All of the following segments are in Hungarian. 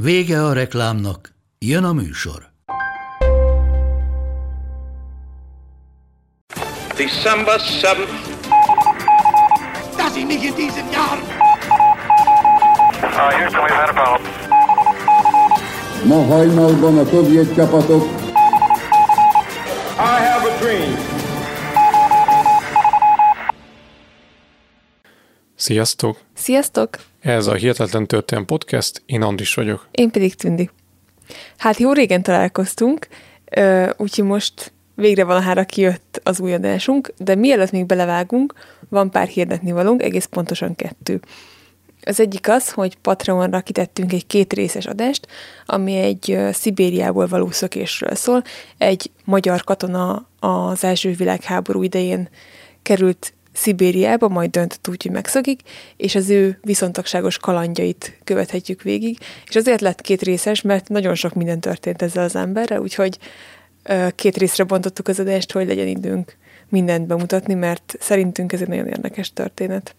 Vége a reklámnak, jön a műsor. December 7th. Dass ich mich in diesem Jahr Uh, Houston, we've had a problem. Ma hajnalban a szovjet csapatok I have a dream. Sziasztok! Sziasztok! Ez a Hihetetlen Történelem Podcast, én Andris vagyok. Én pedig Tündi. Hát jó régen találkoztunk, úgyhogy most végre valahára kijött az új adásunk, de mielőtt még belevágunk, van pár hirdetni valónk, egész pontosan kettő. Az egyik az, hogy Patreonra kitettünk egy két részes adást, ami egy Szibériából való szökésről szól. Egy magyar katona az első világháború idején került Szibériába, majd döntött úgy, hogy megszökik, és az ő viszontagságos kalandjait követhetjük végig. És azért lett két részes, mert nagyon sok minden történt ezzel az emberrel, úgyhogy két részre bontottuk az adást, hogy legyen időnk mindent bemutatni, mert szerintünk ez egy nagyon érdekes történet.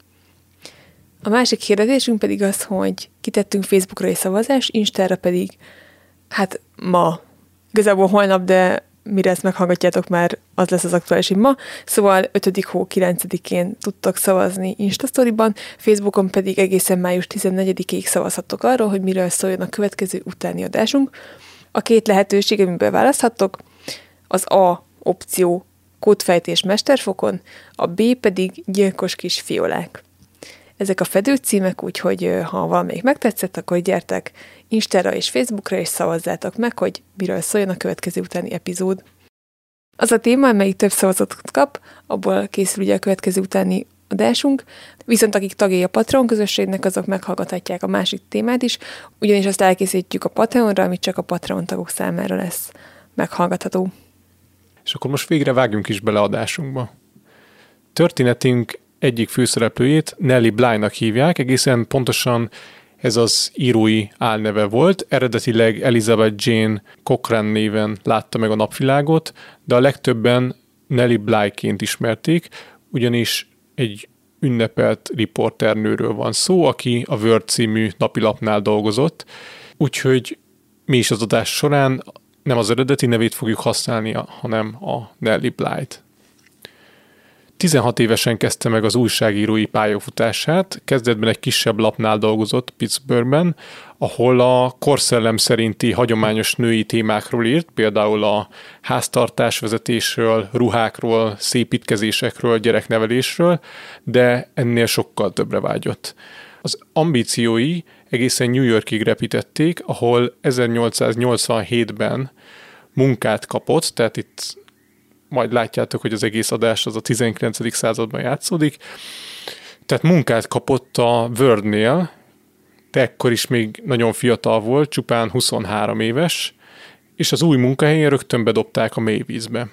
A másik hirdetésünk pedig az, hogy kitettünk Facebookra egy szavazás, Instára pedig, hát ma, igazából holnap, de mire ezt meghallgatjátok már, az lesz az aktuális, ma. Szóval 5. hó 9-én tudtok szavazni Instastoryban, Facebookon pedig egészen május 14-ig szavazhattok arról, hogy miről szóljon a következő utáni adásunk. A két lehetőség, amiből választhattok, az A opció kódfejtés mesterfokon, a B pedig gyilkos kis fiolák. Ezek a fedőcímek, úgyhogy ha valamelyik megtetszett, akkor gyertek Instára és Facebookra, és szavazzátok meg, hogy miről szóljon a következő utáni epizód. Az a téma, amelyik több szavazatot kap, abból készül ugye a következő utáni adásunk, viszont akik tagjai a Patreon közösségnek, azok meghallgathatják a másik témát is, ugyanis azt elkészítjük a Patreonra, amit csak a Patreon tagok számára lesz meghallgatható. És akkor most végre vágjunk is bele adásunkba. Történetünk egyik főszereplőjét Nelly Bly-nak hívják, egészen pontosan ez az írói álneve volt. Eredetileg Elizabeth Jane Cochrane néven látta meg a napvilágot, de a legtöbben Nelly Bly-ként ismerték, ugyanis egy ünnepelt riporternőről van szó, aki a Word című napilapnál dolgozott, úgyhogy mi is az adás során nem az eredeti nevét fogjuk használni, hanem a Nelly Bly-t. 16 évesen kezdte meg az újságírói pályafutását, kezdetben egy kisebb lapnál dolgozott Pittsburghben, ahol a korszellem szerinti hagyományos női témákról írt, például a háztartásvezetésről, ruhákról, szépítkezésekről, gyereknevelésről, de ennél sokkal többre vágyott. Az ambíciói egészen New Yorkig repítették, ahol 1887-ben munkát kapott, tehát itt majd látjátok, hogy az egész adás az a 19. században játszódik. Tehát munkát kapott a Wordnél, de ekkor is még nagyon fiatal volt, csupán 23 éves, és az új munkahelyén rögtön bedobták a mélyvízbe.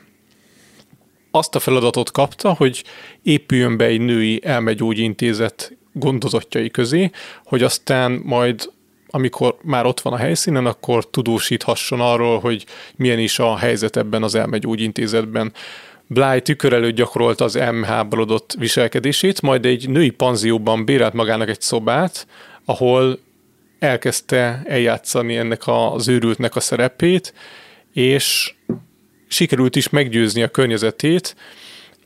Azt a feladatot kapta, hogy épüljön be egy női elmegyógyintézet gondozottjai közé, hogy aztán majd amikor már ott van a helyszínen, akkor tudósíthasson arról, hogy milyen is a helyzet ebben az elmegyógyintézetben. Bly tükör előtt gyakorolta az elmeháborodott viselkedését, majd egy női panzióban bérelt magának egy szobát, ahol elkezdte eljátszani ennek az őrültnek a szerepét, és sikerült is meggyőzni a környezetét,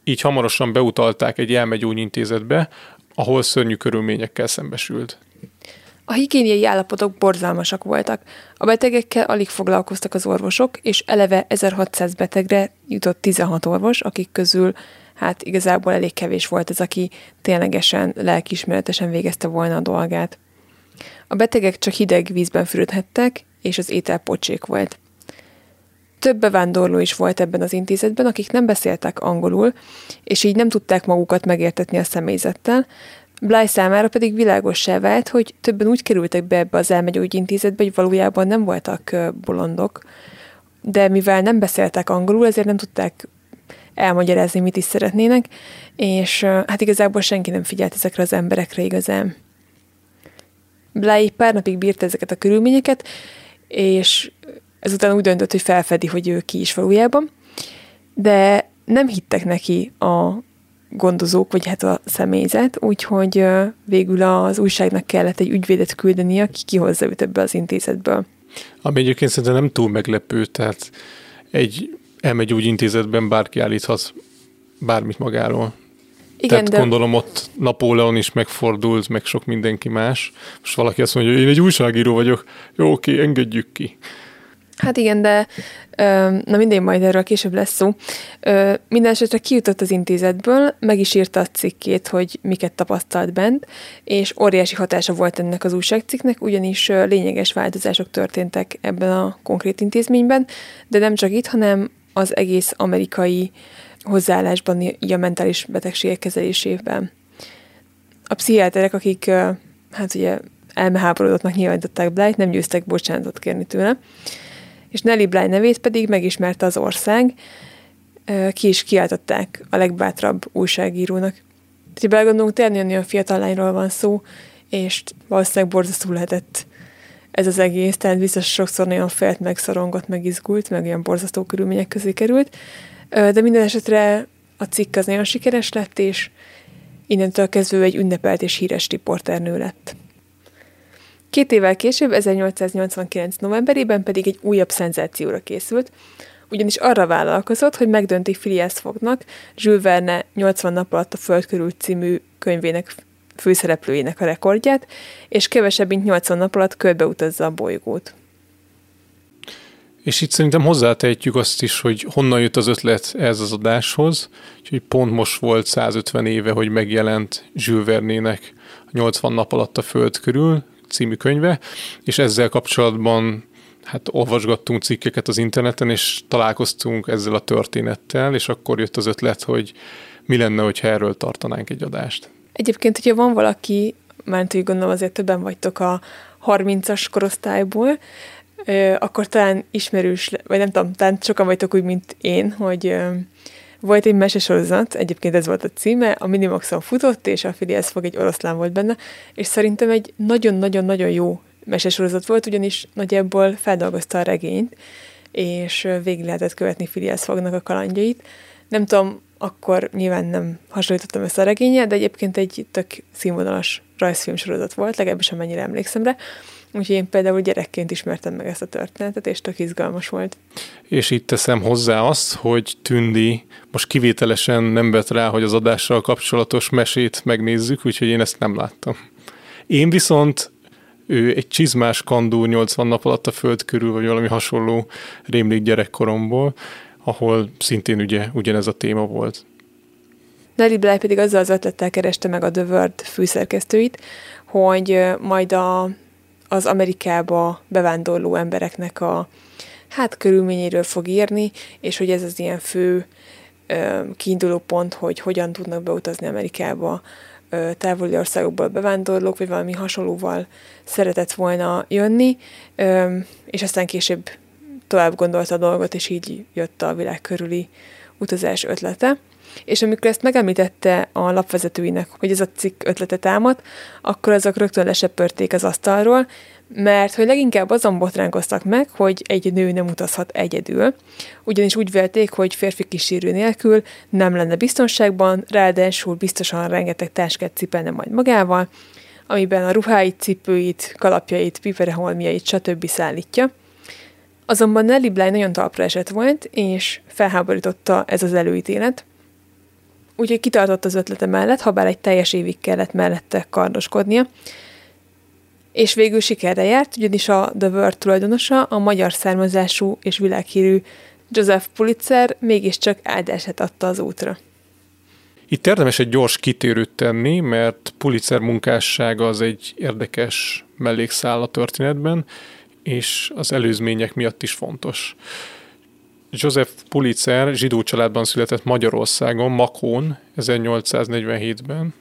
így hamarosan beutalták egy elmegyógyintézetbe, ahol szörnyű körülményekkel szembesült. A higiéniai állapotok borzalmasak voltak. A betegekkel alig foglalkoztak az orvosok, és eleve 1600 betegre jutott 16 orvos, akik közül hát igazából elég kevés volt az, aki ténylegesen lelkiismeretesen végezte volna a dolgát. A betegek csak hideg vízben fürödhettek, és az étel pocsék volt. Több bevándorló is volt ebben az intézetben, akik nem beszéltek angolul, és így nem tudták magukat megértetni a személyzettel, Bly számára pedig világossá vált, hogy többen úgy kerültek be ebbe az elmegyógyintézetbe, hogy valójában nem voltak bolondok, de mivel nem beszéltek angolul, ezért nem tudták elmagyarázni, mit is szeretnének, és hát igazából senki nem figyelt ezekre az emberekre igazán. Bly pár napig bírta ezeket a körülményeket, és ezután úgy döntött, hogy felfedi, hogy ő ki is valójában, de nem hittek neki a gondozók, vagy hát a személyzet, úgyhogy végül az újságnak kellett egy ügyvédet küldeni, aki kihozza őt ebbe az intézetből. Ami egyébként szerintem nem túl meglepő, tehát egy elmegy úgy intézetben bárki állíthat bármit magáról. Igen, Tehát de... gondolom ott Napóleon is megfordult, meg sok mindenki más. Most valaki azt mondja, hogy én egy újságíró vagyok, jó, oké, engedjük ki. Hát igen, de na mindegy, majd erről később lesz szó. Minden esetre kijutott az intézetből, meg is írta a cikkét, hogy miket tapasztalt bent, és óriási hatása volt ennek az újságcikknek, ugyanis lényeges változások történtek ebben a konkrét intézményben, de nem csak itt, hanem az egész amerikai hozzáállásban a mentális betegségek kezelésében. A pszichiáterek, akik hát ugye elmeháborodottnak nyilvánították Blight, nem győztek bocsánatot kérni tőle, és Nelly Bly nevét pedig megismerte az ország, ki is kiáltották a legbátrabb újságírónak. Tehát, ha belegondolunk, tényleg olyan fiatal lányról van szó, és valószínűleg borzasztó lehetett ez az egész, tehát biztos sokszor nagyon félt, meg szorongott, meg meg olyan borzasztó körülmények közé került, de minden esetre a cikk az nagyon sikeres lett, és innentől kezdve egy ünnepelt és híres riporternő lett. Két évvel később, 1889. novemberében pedig egy újabb szenzációra készült, ugyanis arra vállalkozott, hogy megdönti Phileas Foggnak Jules Verne 80 nap alatt a Föld körül című könyvének főszereplőjének a rekordját, és kevesebb, mint 80 nap alatt körbeutazza a bolygót. És itt szerintem hozzátehetjük azt is, hogy honnan jött az ötlet ez az adáshoz, úgyhogy pont most volt 150 éve, hogy megjelent Jules Vernének 80 nap alatt a Föld körül című könyve, és ezzel kapcsolatban hát olvasgattunk cikkeket az interneten, és találkoztunk ezzel a történettel, és akkor jött az ötlet, hogy mi lenne, hogyha erről tartanánk egy adást. Egyébként, hogyha van valaki, mert úgy gondolom azért többen vagytok a 30-as korosztályból, akkor talán ismerős, vagy nem tudom, talán sokan vagytok úgy, mint én, hogy volt egy mesesorozat, egyébként ez volt a címe, a Minimaxon futott, és a Phileas fog egy oroszlán volt benne, és szerintem egy nagyon-nagyon-nagyon jó mesesorozat volt, ugyanis nagyjából feldolgozta a regényt, és végig lehetett követni Phileas Fognak a kalandjait. Nem tudom, akkor nyilván nem hasonlítottam ezt a regénye, de egyébként egy tök színvonalas rajzfilmsorozat volt, legalábbis amennyire emlékszem rá. Úgyhogy én például gyerekként ismertem meg ezt a történetet, és tök izgalmas volt. És itt teszem hozzá azt, hogy Tündi most kivételesen nem vett rá, hogy az adással kapcsolatos mesét megnézzük, úgyhogy én ezt nem láttam. Én viszont ő egy csizmás kandú 80 nap alatt a föld körül, vagy valami hasonló rémlik gyerekkoromból, ahol szintén ugye ugyanez a téma volt. Nelly Bly pedig azzal az ötlettel kereste meg a The Word főszerkesztőit, hogy majd a, az Amerikába bevándorló embereknek a hát körülményéről fog írni, és hogy ez az ilyen fő kiinduló pont, hogy hogyan tudnak beutazni Amerikába távoli országokból bevándorlók, vagy valami hasonlóval szeretett volna jönni, és aztán később tovább gondolta a dolgot, és így jött a világ körüli utazás ötlete. És amikor ezt megemlítette a lapvezetőinek, hogy ez a cikk ötlete támad, akkor azok rögtön lesepörték az asztalról, mert hogy leginkább azon botránkoztak meg, hogy egy nő nem utazhat egyedül, ugyanis úgy vélték, hogy férfi kísérő nélkül nem lenne biztonságban, ráadásul biztosan rengeteg táskát cipelne majd magával, amiben a ruháit, cipőit, kalapjait, pipereholmiait, stb. szállítja. Azonban Nelly Bly nagyon talpra esett volt, és felháborította ez az előítélet, úgyhogy kitartott az ötlete mellett, ha bár egy teljes évig kellett mellette kardoskodnia, és végül sikerre járt, ugyanis a The Word tulajdonosa, a magyar származású és világhírű Joseph Pulitzer mégiscsak áldását adta az útra. Itt érdemes egy gyors kitérőt tenni, mert Pulitzer munkássága az egy érdekes mellékszál a történetben, és az előzmények miatt is fontos. Joseph Pulitzer zsidó családban született Magyarországon, Makón 1847-ben,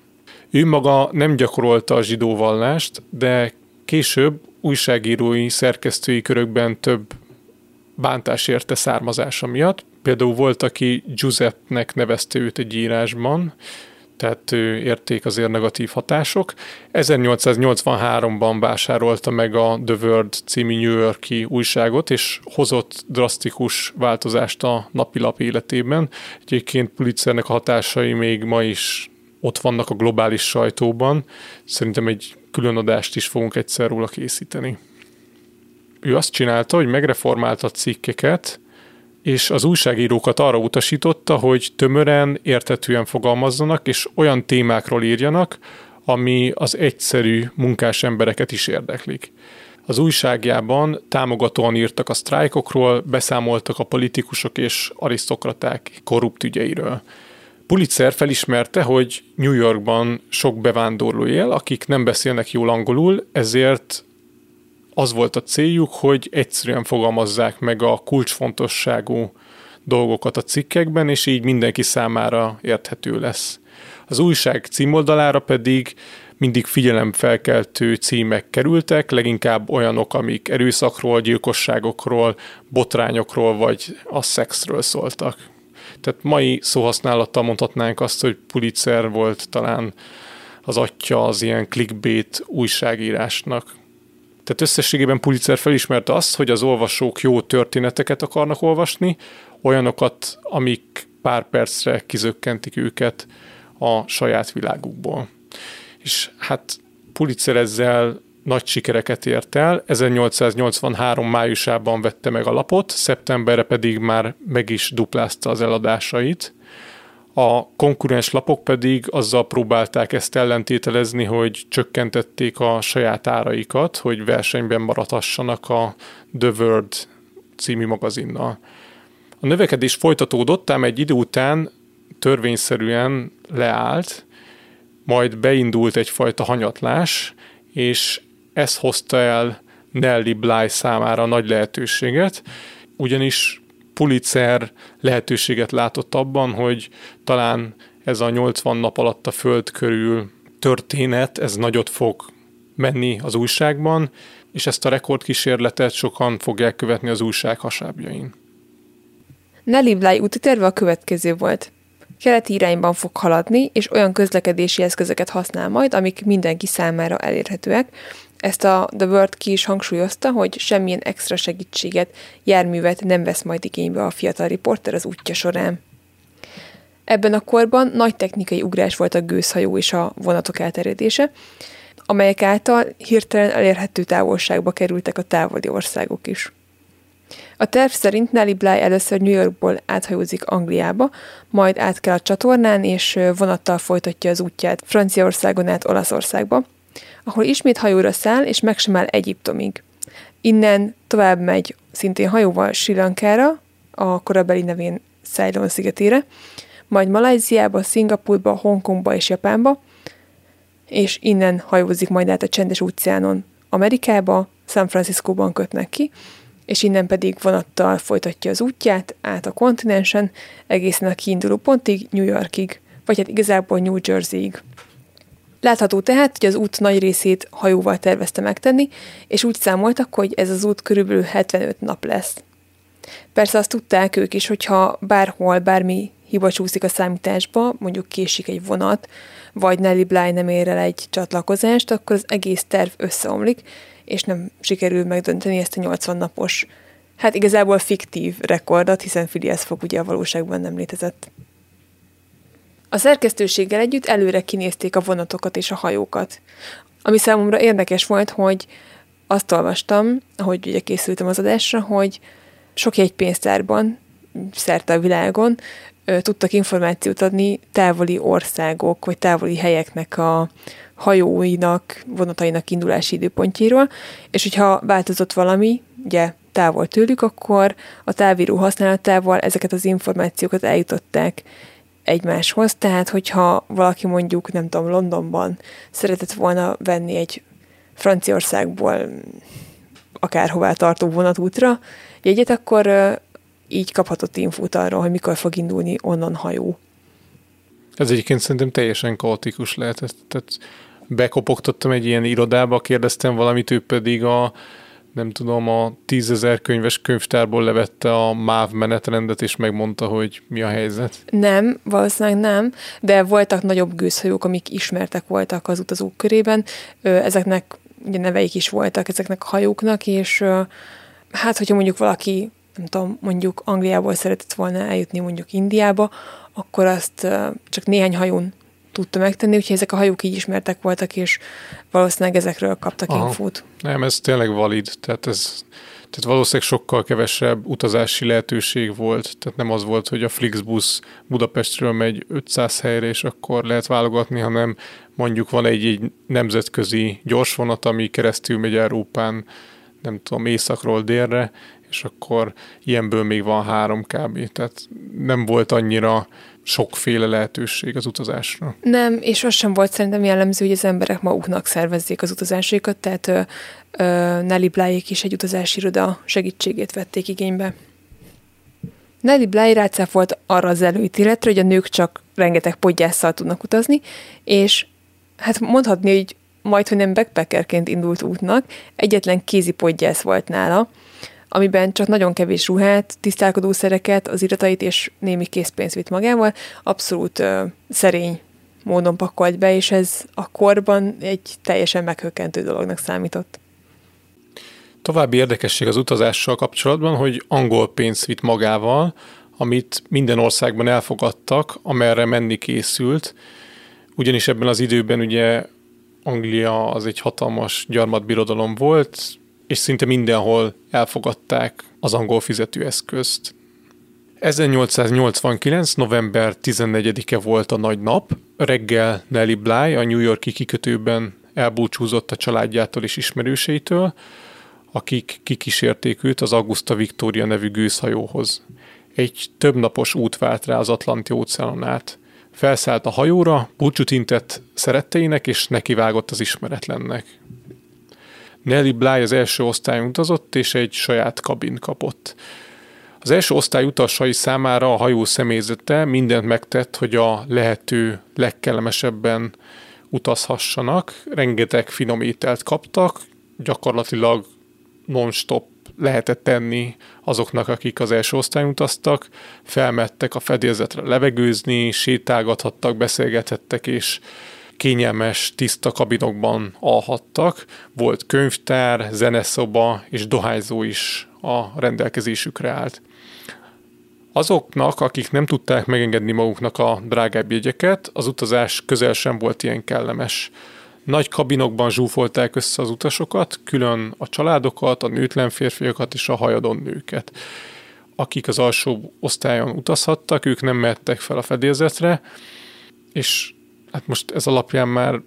Ő maga nem gyakorolta a zsidó vallást, de később újságírói, szerkesztői körökben több bántás érte származása miatt. Például volt, aki Giuseppe-nek nevezte őt egy írásban, tehát érték azért negatív hatások. 1883-ban vásárolta meg a The World című New Yorki újságot, és hozott drasztikus változást a napilap életében. Egyébként Pulitzernek a hatásai még ma is ott vannak a globális sajtóban. Szerintem egy külön adást is fogunk egyszer róla készíteni. Ő azt csinálta, hogy megreformálta a cikkeket, és az újságírókat arra utasította, hogy tömören, értetően fogalmazzanak, és olyan témákról írjanak, ami az egyszerű munkás embereket is érdeklik. Az újságjában támogatóan írtak a sztrájkokról, beszámoltak a politikusok és arisztokraták korrupt ügyeiről. Pulitzer felismerte, hogy New Yorkban sok bevándorló él, akik nem beszélnek jól angolul, ezért az volt a céljuk, hogy egyszerűen fogalmazzák meg a kulcsfontosságú dolgokat a cikkekben, és így mindenki számára érthető lesz. Az újság címoldalára pedig mindig figyelemfelkeltő címek kerültek, leginkább olyanok, amik erőszakról, gyilkosságokról, botrányokról vagy a szexről szóltak. Tehát mai szóhasználattal mondhatnánk azt, hogy Pulitzer volt talán az atya az ilyen clickbait újságírásnak. Tehát összességében Pulitzer felismerte azt, hogy az olvasók jó történeteket akarnak olvasni, olyanokat, amik pár percre kizökkentik őket a saját világukból. És hát Pulitzer ezzel nagy sikereket ért el. 1883 májusában vette meg a lapot, szeptemberre pedig már meg is duplázta az eladásait. A konkurens lapok pedig azzal próbálták ezt ellentételezni, hogy csökkentették a saját áraikat, hogy versenyben maradhassanak a The World című magazinnal. A növekedés folytatódott, ám egy idő után törvényszerűen leállt, majd beindult egyfajta hanyatlás, és ez hozta el Nelly Bly számára nagy lehetőséget, ugyanis Pulitzer lehetőséget látott abban, hogy talán ez a 80 nap alatt a föld körül történet, ez nagyot fog menni az újságban, és ezt a rekordkísérletet sokan fogják követni az újság hasábjain. Nelly Bly úti terve a következő volt. Keleti irányban fog haladni, és olyan közlekedési eszközöket használ majd, amik mindenki számára elérhetőek, ezt a The World ki is hangsúlyozta, hogy semmilyen extra segítséget, járművet nem vesz majd igénybe a fiatal riporter az útja során. Ebben a korban nagy technikai ugrás volt a gőzhajó és a vonatok elterjedése, amelyek által hirtelen elérhető távolságba kerültek a távoli országok is. A terv szerint Nelly Bly először New Yorkból áthajózik Angliába, majd át kell a csatornán, és vonattal folytatja az útját Franciaországon át Olaszországba, ahol ismét hajóra száll, és megsemel Egyiptomig. Innen tovább megy szintén hajóval Sri Lankára, a korabeli nevén Ceylon szigetére, majd Malajziába, Szingapurba, Hongkongba és Japánba, és innen hajózik majd át a csendes óceánon Amerikába, San Franciscóban kötnek ki, és innen pedig vonattal folytatja az útját át a kontinensen, egészen a kiinduló pontig, New Yorkig, vagy hát igazából New Jerseyig. Látható tehát, hogy az út nagy részét hajóval tervezte megtenni, és úgy számoltak, hogy ez az út körülbelül 75 nap lesz. Persze azt tudták ők is, hogyha bárhol bármi hiba csúszik a számításba, mondjuk késik egy vonat, vagy Nelly Bly nem ér el egy csatlakozást, akkor az egész terv összeomlik, és nem sikerül megdönteni ezt a 80 napos, hát igazából fiktív rekordot, hiszen Phileas fog ugye a valóságban nem létezett. A szerkesztőséggel együtt előre kinézték a vonatokat és a hajókat. Ami számomra érdekes volt, hogy azt olvastam, ahogy ugye készültem az adásra, hogy sok jegypénztárban, szerte a világon tudtak információt adni távoli országok, vagy távoli helyeknek a hajóinak, vonatainak indulási időpontjéről, és hogyha változott valami, ugye távol tőlük, akkor a távíró használatával ezeket az információkat eljutották egymáshoz, tehát hogyha valaki mondjuk, nem tudom, Londonban szeretett volna venni egy Franciaországból akárhová tartó vonatútra jegyet, akkor így kaphatott infót arról, hogy mikor fog indulni onnan hajó. Ez egyébként szerintem teljesen kaotikus lehetett. Tehát bekopogtattam egy ilyen irodába, kérdeztem valamit, ő pedig a nem tudom, a tízezer könyves könyvtárból levette a MÁV menetrendet, és megmondta, hogy mi a helyzet? Nem, valószínűleg nem, de voltak nagyobb gőzhajók, amik ismertek voltak az utazók körében. Ezeknek ugye neveik is voltak ezeknek a hajóknak, és hát, hogyha mondjuk valaki, nem tudom, mondjuk Angliából szeretett volna eljutni mondjuk Indiába, akkor azt csak néhány hajón tudta megtenni, úgyhogy ezek a hajók így ismertek voltak, és valószínűleg ezekről kaptak Aha. infót. Nem, ez tényleg valid, tehát ez tehát valószínűleg sokkal kevesebb utazási lehetőség volt, tehát nem az volt, hogy a Flixbus Budapestről megy 500 helyre, és akkor lehet válogatni, hanem mondjuk van egy, egy nemzetközi gyorsvonat, ami keresztül megy Európán, nem tudom, északról délre, és akkor ilyenből még van három kb. Tehát nem volt annyira sokféle lehetőség az utazásra. Nem, és az sem volt szerintem jellemző, hogy az emberek maguknak szervezzék az utazásaikat, tehát ö, ö, Nelly Blájék is egy utazási iroda segítségét vették igénybe. Nelly Bly rácáfolt arra az előítéletre, hogy a nők csak rengeteg podgyásszal tudnak utazni, és hát mondhatni, hogy majd, hogy nem backpackerként indult útnak, egyetlen kézi podgyász volt nála, amiben csak nagyon kevés ruhát, tisztálkodószereket, az iratait és némi készpénzt vitt magával, abszolút ö, szerény módon pakolt be, és ez a korban egy teljesen meghökkentő dolognak számított. További érdekesség az utazással kapcsolatban, hogy angol pénzt vitt magával, amit minden országban elfogadtak, amerre menni készült, ugyanis ebben az időben ugye Anglia az egy hatalmas gyarmatbirodalom volt, és szinte mindenhol elfogadták az angol fizetőeszközt. 1889. november 14-e volt a nagy nap. Reggel Nelly Bly a New Yorki kikötőben elbúcsúzott a családjától és ismerőseitől, akik kikísérték őt az Augusta Victoria nevű gőzhajóhoz. Egy többnapos út vált rá az Atlanti óceánon át. Felszállt a hajóra, búcsút intett szeretteinek, és nekivágott az ismeretlennek. Nelly Bly az első osztályon utazott, és egy saját kabin kapott. Az első osztály utasai számára a hajó személyzete mindent megtett, hogy a lehető legkellemesebben utazhassanak. Rengeteg finom ételt kaptak, gyakorlatilag non-stop lehetett tenni azoknak, akik az első osztályon utaztak, felmettek a fedélzetre levegőzni, sétálgathattak, beszélgethettek, és kényelmes, tiszta kabinokban alhattak. Volt könyvtár, zeneszoba és dohányzó is a rendelkezésükre állt. Azoknak, akik nem tudták megengedni maguknak a drágább jegyeket, az utazás közel sem volt ilyen kellemes. Nagy kabinokban zsúfolták össze az utasokat, külön a családokat, a nőtlen férfiakat és a hajadon nőket. Akik az alsó osztályon utazhattak, ők nem mehettek fel a fedélzetre, és hát most ez alapján már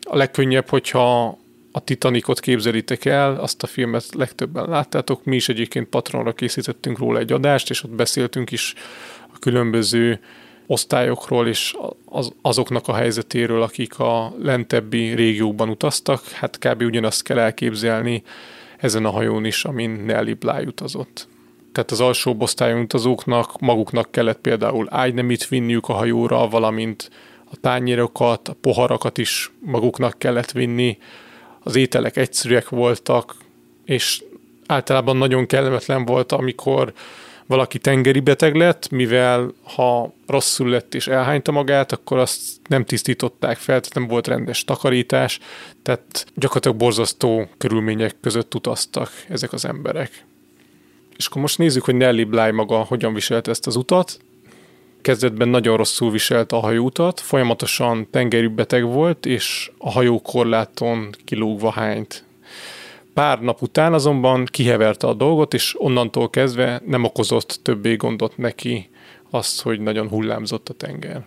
a legkönnyebb, hogyha a Titanicot képzelitek el, azt a filmet legtöbben láttátok, mi is egyébként patronra készítettünk róla egy adást, és ott beszéltünk is a különböző osztályokról és az, azoknak a helyzetéről, akik a lentebbi régióban utaztak, hát kb. ugyanazt kell elképzelni ezen a hajón is, amin Nelly Bly utazott. Tehát az alsó osztályon utazóknak maguknak kellett például ágynemit vinniük a hajóra, valamint a tányérokat, a poharakat is maguknak kellett vinni, az ételek egyszerűek voltak, és általában nagyon kellemetlen volt, amikor valaki tengeri beteg lett, mivel ha rosszul lett és elhányta magát, akkor azt nem tisztították fel, tehát nem volt rendes takarítás, tehát gyakorlatilag borzasztó körülmények között utaztak ezek az emberek. És akkor most nézzük, hogy Nelly Bly maga hogyan viselte ezt az utat kezdetben nagyon rosszul viselte a hajóutat, folyamatosan beteg volt, és a hajókorláton kilógva hányt. Pár nap után azonban kiheverte a dolgot, és onnantól kezdve nem okozott többé gondot neki azt, hogy nagyon hullámzott a tenger.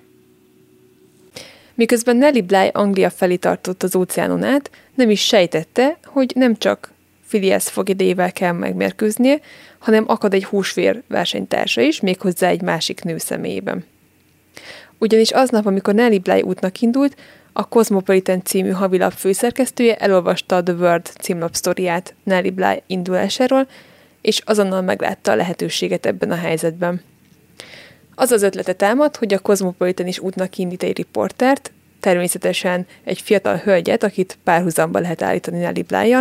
Miközben Nelly Bly Anglia felé tartott az óceánon át, nem is sejtette, hogy nem csak Phileas Fogg idejével kell megmérkőznie, hanem akad egy húsvér versenytársa is, méghozzá egy másik nő személyében. Ugyanis aznap, amikor Nelly Bly útnak indult, a Cosmopolitan című havilap főszerkesztője elolvasta a The World címlap sztoriát Nelly Bly indulásáról, és azonnal meglátta a lehetőséget ebben a helyzetben. Az az ötlete támad, hogy a Cosmopolitan is útnak kiindít egy riportert, természetesen egy fiatal hölgyet, akit párhuzamba lehet állítani Nelly bly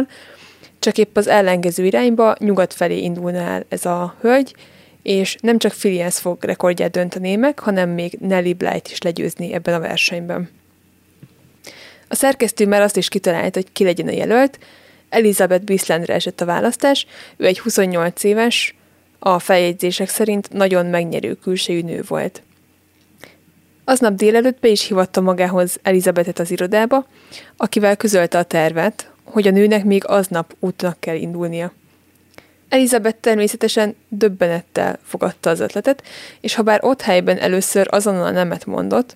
csak épp az ellengező irányba nyugat felé indulna el ez a hölgy, és nem csak Filiens fog rekordját dönteni meg, hanem még Nelly Blight is legyőzni ebben a versenyben. A szerkesztő már azt is kitalált, hogy ki legyen a jelölt, Elizabeth Bislandre esett a választás, ő egy 28 éves, a feljegyzések szerint nagyon megnyerő külsejű nő volt. Aznap délelőtt be is hivatta magához Elizabethet az irodába, akivel közölte a tervet, hogy a nőnek még aznap útnak kell indulnia. Elizabeth természetesen döbbenettel fogadta az ötletet, és ha bár ott helyben először azonnal nemet mondott,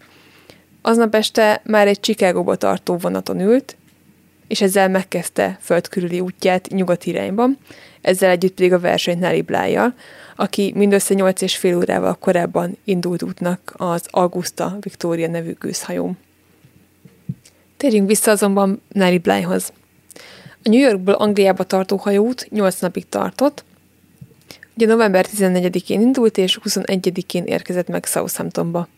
aznap este már egy Chicagóba tartó vonaton ült, és ezzel megkezdte földkörüli útját nyugat irányban, ezzel együtt pedig a versenyt Nelly bly aki mindössze 8 és fél órával korábban indult útnak az Augusta Victoria nevű gőzhajóm. Térjünk vissza azonban Nelly Blyhoz. A New Yorkból Angliába tartó hajóút 8 napig tartott, ugye november 14-én indult, és 21-én érkezett meg Southamptonba.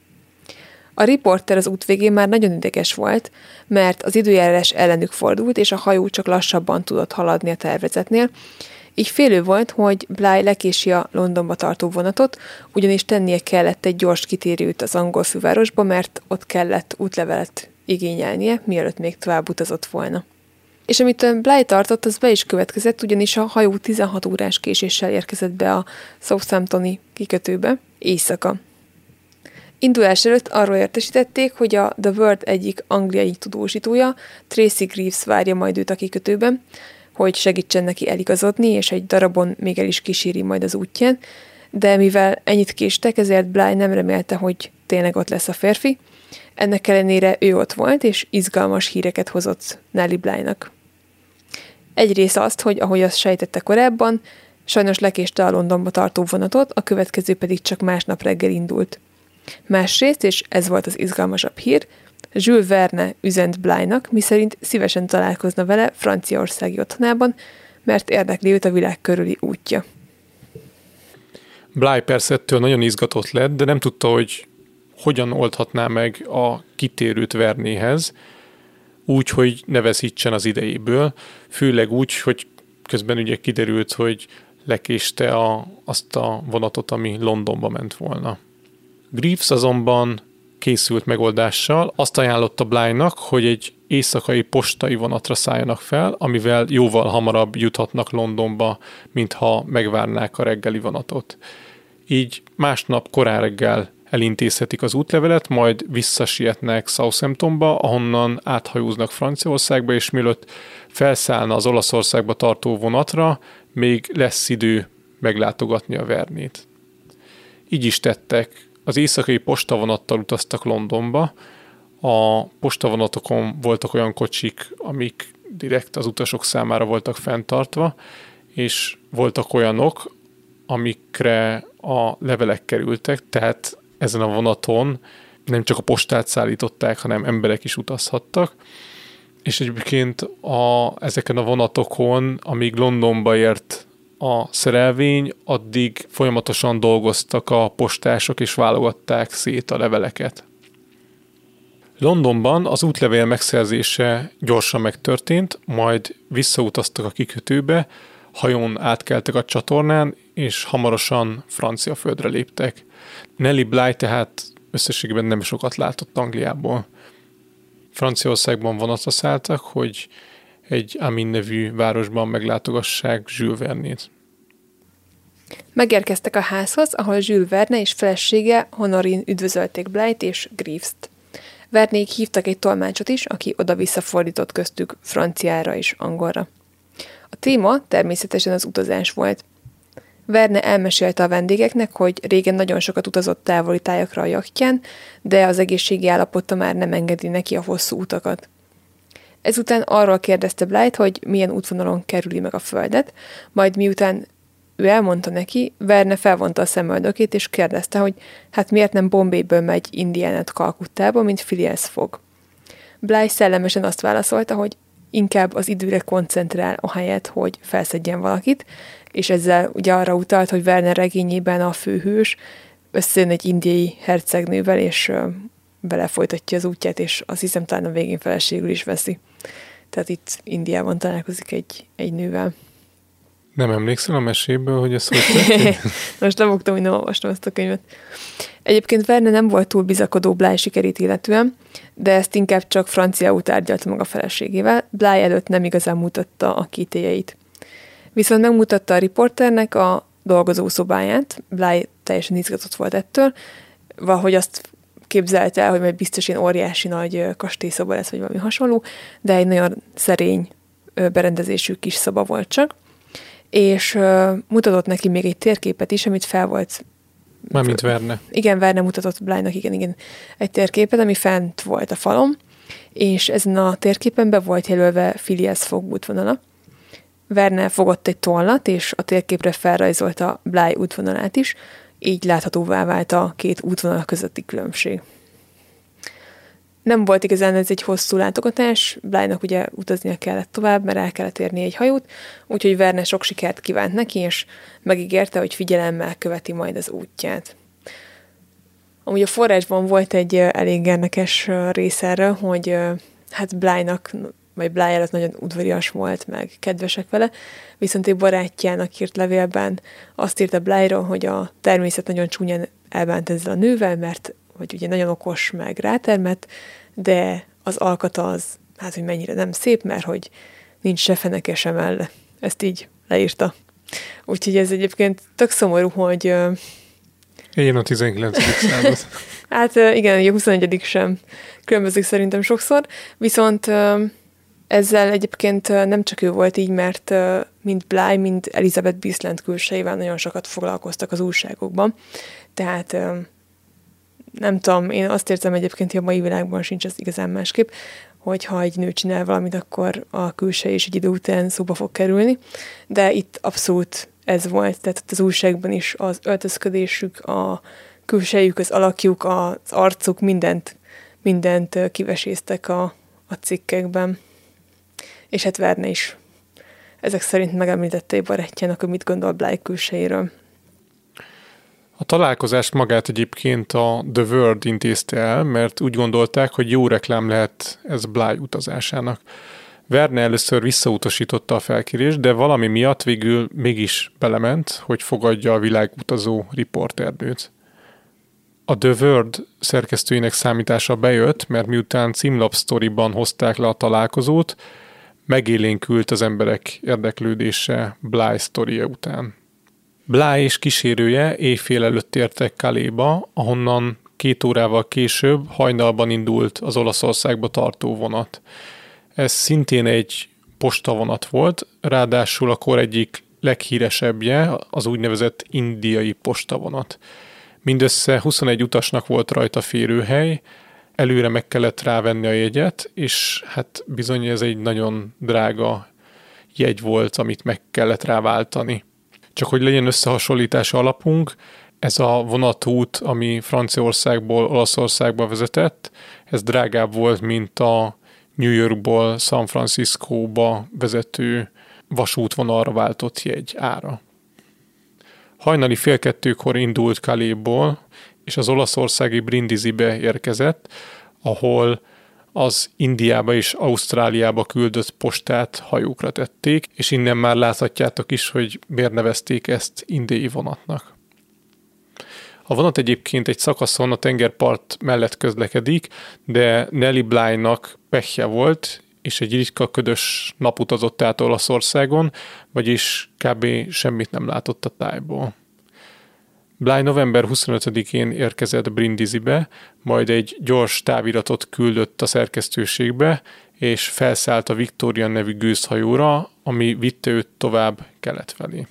A riporter az út végén már nagyon ideges volt, mert az időjárás ellenük fordult, és a hajó csak lassabban tudott haladni a tervezetnél, így félő volt, hogy Bly lekési a Londonba tartó vonatot, ugyanis tennie kellett egy gyors kitérőt az angol fővárosba, mert ott kellett útlevelet igényelnie, mielőtt még tovább utazott volna. És amit Bly tartott, az be is következett, ugyanis a hajó 16 órás késéssel érkezett be a Southamptoni kikötőbe, éjszaka. Indulás előtt arról értesítették, hogy a The World egyik angliai tudósítója, Tracy Greaves várja majd őt a kikötőben, hogy segítsen neki eligazodni, és egy darabon még el is kíséri majd az útján, de mivel ennyit késtek, ezért Bly nem remélte, hogy tényleg ott lesz a férfi. Ennek ellenére ő ott volt, és izgalmas híreket hozott Nelly Blynak. Egyrészt azt, hogy ahogy azt sejtette korábban, sajnos lekéste a Londonba tartó vonatot, a következő pedig csak másnap reggel indult. Másrészt, és ez volt az izgalmasabb hír, Jules Verne üzent Blynak, miszerint szívesen találkozna vele franciaországi otthonában, mert érdekli őt a világ körüli útja. Bly persze ettől nagyon izgatott lett, de nem tudta, hogy hogyan oldhatná meg a kitérőt Vernéhez, úgy, hogy ne veszítsen az idejéből, főleg úgy, hogy közben ugye kiderült, hogy lekéste a, azt a vonatot, ami Londonba ment volna. Greaves azonban készült megoldással azt ajánlotta Blynak, hogy egy éjszakai postai vonatra szálljanak fel, amivel jóval hamarabb juthatnak Londonba, mintha megvárnák a reggeli vonatot. Így másnap korán reggel elintézhetik az útlevelet, majd visszasietnek Southamptonba, ahonnan áthajóznak Franciaországba, és mielőtt felszállna az Olaszországba tartó vonatra, még lesz idő meglátogatni a Vernét. Így is tettek az éjszakai postavonattal utaztak Londonba. A postavonatokon voltak olyan kocsik, amik direkt az utasok számára voltak fenntartva, és voltak olyanok, amikre a levelek kerültek, tehát ezen a vonaton nem csak a postát szállították, hanem emberek is utazhattak. És egyébként a, ezeken a vonatokon, amíg Londonba ért a szerelvény, addig folyamatosan dolgoztak a postások és válogatták szét a leveleket. Londonban az útlevél megszerzése gyorsan megtörtént, majd visszautaztak a kikötőbe, hajón átkeltek a csatornán, és hamarosan francia földre léptek. Nelly Bly tehát összességében nem sokat látott Angliából. Franciaországban vonatra szálltak, hogy egy Amin nevű városban meglátogassák Jules Vernét. Megérkeztek a házhoz, ahol Jules Verne és felesége Honorin üdvözölték Blight és Greaves-t. Vernék hívtak egy tolmácsot is, aki oda-vissza fordított köztük franciára és angolra. A téma természetesen az utazás volt. Verne elmesélte a vendégeknek, hogy régen nagyon sokat utazott távoli tájakra a jachtján, de az egészségi állapota már nem engedi neki a hosszú utakat. Ezután arról kérdezte Blight, hogy milyen útvonalon kerüli meg a földet, majd miután ő elmondta neki, Verne felvonta a szemöldökét, és kérdezte, hogy hát miért nem Bombayből megy Indiánát Kalkuttába, mint Phileas fog. Bly szellemesen azt válaszolta, hogy inkább az időre koncentrál, ahelyett, hogy felszedjen valakit, és ezzel ugye arra utalt, hogy Werner regényében a főhős összejön egy indiai hercegnővel, és vele folytatja az útját, és azt hiszem talán a végén feleségül is veszi. Tehát itt Indiában találkozik egy, egy nővel. Nem emlékszel a meséből, hogy ez hogy? Most lemogtam, hogy nem olvastam ezt a könyvet. Egyébként Verne nem volt túl bizakodó Bly sikerét illetően, de ezt inkább csak franciául tárgyalta meg a feleségével. Bly előtt nem igazán mutatta a kítélyeit. Viszont megmutatta a riporternek a dolgozó szobáját, Bly teljesen izgatott volt ettől, valahogy azt képzelte el, hogy majd biztos ilyen óriási nagy kastélyszoba lesz, vagy valami hasonló, de egy nagyon szerény berendezésű kis szoba volt csak és uh, mutatott neki még egy térképet is, amit fel volt Mármint Verne. Igen, Verne mutatott Blájnak, igen, igen, egy térképet, ami fent volt a falon, és ezen a térképen be volt jelölve Filias fog útvonala. Verne fogott egy tollat, és a térképre felrajzolta Bláj útvonalát is, így láthatóvá vált a két útvonal közötti különbség nem volt igazán ez egy hosszú látogatás, Blájnak ugye utaznia kellett tovább, mert el kellett érni egy hajót, úgyhogy Verne sok sikert kívánt neki, és megígérte, hogy figyelemmel követi majd az útját. Amúgy a forrásban volt egy elég érdekes rész erre, hogy hát Blájnak, vagy Bláj előtt nagyon udvarias volt, meg kedvesek vele, viszont egy barátjának írt levélben azt írta Blájról, hogy a természet nagyon csúnyán elbánt ezzel a nővel, mert hogy ugye nagyon okos, meg rátermet, de az alkata az, hát hogy mennyire nem szép, mert hogy nincs se feneke, sem melle. Ezt így leírta. Úgyhogy ez egyébként tök szomorú, hogy... Én a 19. század. hát igen, a 21. sem különbözik szerintem sokszor, viszont ezzel egyébként nem csak ő volt így, mert mind Bly, mind Elizabeth Bisland külsejével nagyon sokat foglalkoztak az újságokban. Tehát nem tudom, én azt érzem egyébként, hogy a mai világban sincs ez igazán másképp, hogy ha egy nő csinál valamit, akkor a külső is egy idő után szóba fog kerülni, de itt abszolút ez volt, tehát az újságban is az öltözködésük, a külsejük, az alakjuk, az arcuk, mindent, mindent kiveséztek a, a cikkekben. És hát Verne is ezek szerint megemlítette barátjának, hogy mit gondol Bly külsejéről. A találkozást magát egyébként a The World intézte el, mert úgy gondolták, hogy jó reklám lehet ez Bly utazásának. Verne először visszautasította a felkérést, de valami miatt végül mégis belement, hogy fogadja a világutazó riporternőt. A The World szerkesztőinek számítása bejött, mert miután címlap sztoriban hozták le a találkozót, megélénkült az emberek érdeklődése Bly sztoria után. Blá és kísérője éjfél előtt értek Kaléba, ahonnan két órával később hajnalban indult az Olaszországba tartó vonat. Ez szintén egy postavonat volt, ráadásul a kor egyik leghíresebbje, az úgynevezett indiai postavonat. Mindössze 21 utasnak volt rajta férőhely, előre meg kellett rávenni a jegyet, és hát bizony ez egy nagyon drága jegy volt, amit meg kellett ráváltani. Csak hogy legyen összehasonlítási alapunk, ez a vonatút, ami Franciaországból Olaszországba vezetett, ez drágább volt, mint a New Yorkból San Franciscóba vezető vasútvonalra váltott jegy ára. Hajnali fél kettőkor indult Kaléból, és az olaszországi Brindisibe érkezett, ahol az Indiába és Ausztráliába küldött postát hajókra tették, és innen már láthatjátok is, hogy miért nevezték ezt indiai vonatnak. A vonat egyébként egy szakaszon a tengerpart mellett közlekedik, de Nelly Bly-nak pehje volt, és egy ritka ködös nap utazott át Olaszországon, vagyis kb. semmit nem látott a tájból. Bly november 25-én érkezett Brindisibe, majd egy gyors táviratot küldött a szerkesztőségbe, és felszállt a Victoria nevű gőzhajóra, ami vitte őt tovább kelet felé.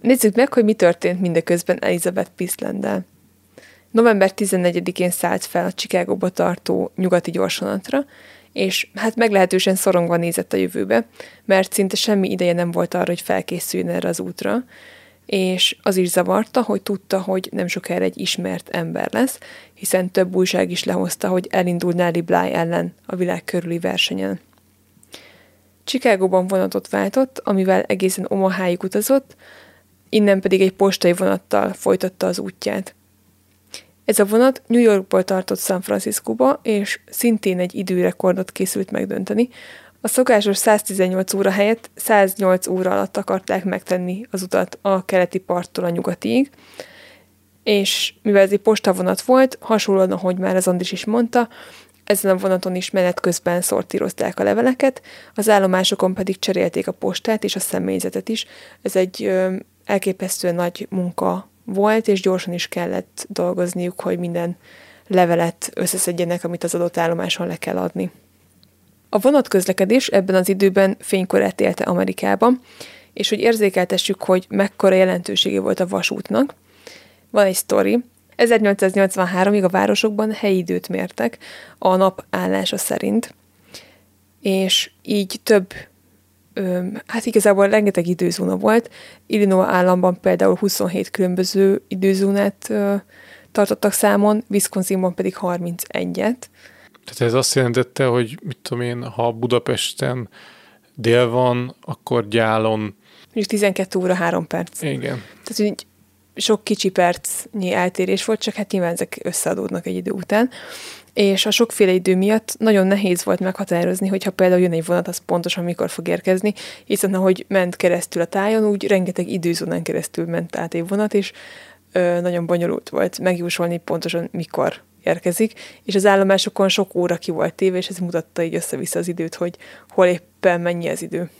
Nézzük meg, hogy mi történt mindeközben Elizabeth Pislandel. November 14-én szállt fel a Chicagóba tartó nyugati gyorsonatra, és hát meglehetősen szorongva nézett a jövőbe, mert szinte semmi ideje nem volt arra, hogy felkészüljön erre az útra, és az is zavarta, hogy tudta, hogy nem sokára egy ismert ember lesz, hiszen több újság is lehozta, hogy elindul Nelly Bly ellen a világ körüli versenyen. Chicagóban vonatot váltott, amivel egészen Omaháig utazott, innen pedig egy postai vonattal folytatta az útját. Ez a vonat New Yorkból tartott San Franciscóba, és szintén egy időrekordot készült megdönteni. A szokásos 118 óra helyett 108 óra alatt akarták megtenni az utat a keleti parttól a nyugatiig, és mivel ez egy postavonat volt, hasonlóan, ahogy már az Andris is mondta, ezen a vonaton is menet közben szortírozták a leveleket, az állomásokon pedig cserélték a postát és a személyzetet is. Ez egy ö, elképesztően nagy munka volt, és gyorsan is kellett dolgozniuk, hogy minden levelet összeszedjenek, amit az adott állomáson le kell adni. A vonatközlekedés ebben az időben fénykorát élte Amerikában, és hogy érzékeltessük, hogy mekkora jelentősége volt a vasútnak, van egy sztori. 1883-ig a városokban helyi időt mértek a nap állása szerint, és így több, hát igazából rengeteg időzóna volt. Illinois államban például 27 különböző időzónát tartottak számon, Wisconsinban pedig 31-et. Tehát ez azt jelentette, hogy mit tudom én, ha Budapesten dél van, akkor gyálon... Mondjuk 12 óra 3 perc. Igen. Tehát így sok kicsi percnyi eltérés volt, csak hát nyilván ezek összeadódnak egy idő után. És a sokféle idő miatt nagyon nehéz volt meghatározni, hogyha például jön egy vonat, az pontosan mikor fog érkezni, hiszen ahogy ment keresztül a tájon, úgy rengeteg időzónán keresztül ment át egy vonat, és ö, nagyon bonyolult volt megjósolni pontosan mikor érkezik, és az állomásokon sok óra ki volt téve, és ez mutatta így össze-vissza az időt, hogy hol éppen mennyi az idő.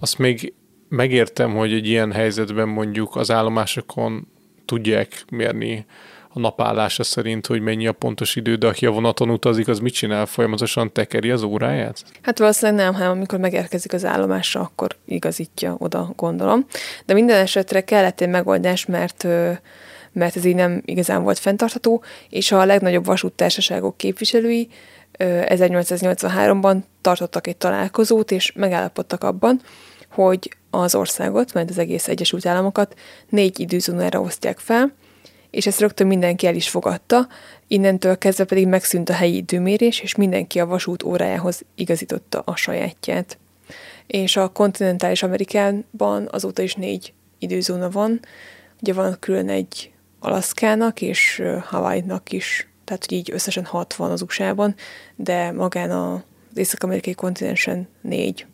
Azt még megértem, hogy egy ilyen helyzetben mondjuk az állomásokon tudják mérni a napállása szerint, hogy mennyi a pontos idő, de aki a vonaton utazik, az mit csinál? Folyamatosan tekeri az óráját? Hát valószínűleg nem, hanem amikor megérkezik az állomásra, akkor igazítja oda, gondolom. De minden esetre kellett egy megoldás, mert mert ez így nem igazán volt fenntartható, és a legnagyobb vasúttársaságok képviselői 1883-ban tartottak egy találkozót, és megállapodtak abban, hogy az országot, mert az egész Egyesült Államokat négy időzónára osztják fel, és ezt rögtön mindenki el is fogadta, innentől kezdve pedig megszűnt a helyi időmérés, és mindenki a vasút órájához igazította a sajátját. És a kontinentális Amerikában azóta is négy időzóna van, ugye van külön egy Alaszkának és Hawaii-nak is, tehát hogy így összesen hat van az USA-ban, de magán az észak-amerikai kontinensen négy.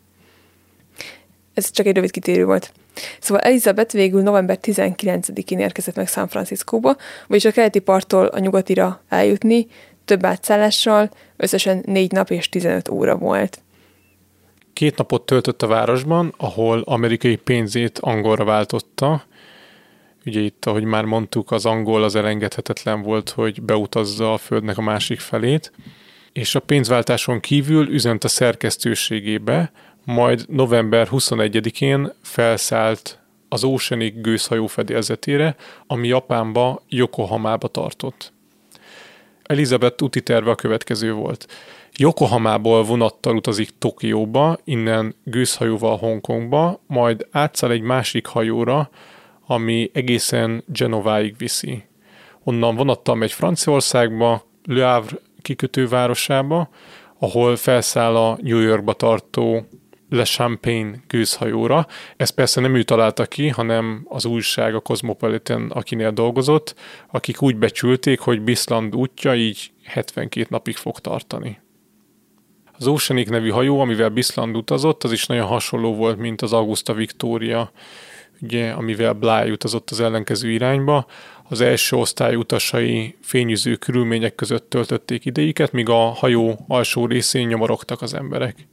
Ez csak egy rövid kitérő volt. Szóval Elizabeth végül november 19-én érkezett meg San Franciscóba, vagyis a keleti parttól a nyugatira eljutni, több átszállással, összesen négy nap és 15 óra volt. Két napot töltött a városban, ahol amerikai pénzét angolra váltotta. Ugye itt, ahogy már mondtuk, az angol az elengedhetetlen volt, hogy beutazza a földnek a másik felét, és a pénzváltáson kívül üzent a szerkesztőségébe, majd november 21-én felszállt az Oceanic gőzhajó fedélzetére, ami Japánba, Yokohamába tartott. Elizabeth úti terve a következő volt. Yokohamából vonattal utazik Tokióba, innen gőzhajóval Hongkongba, majd átszáll egy másik hajóra, ami egészen Genováig viszi. Onnan vonattal megy Franciaországba, Le Havre kikötővárosába, ahol felszáll a New Yorkba tartó le Champagne gőzhajóra. Ezt persze nem ő találta ki, hanem az újság, a Cosmopolitan, akinél dolgozott, akik úgy becsülték, hogy Bisland útja így 72 napig fog tartani. Az Oceanic nevű hajó, amivel Bisland utazott, az is nagyon hasonló volt, mint az Augusta Victoria, ugye, amivel Bly utazott az ellenkező irányba. Az első osztály utasai fényűző körülmények között töltötték idejüket, míg a hajó alsó részén nyomorogtak az emberek.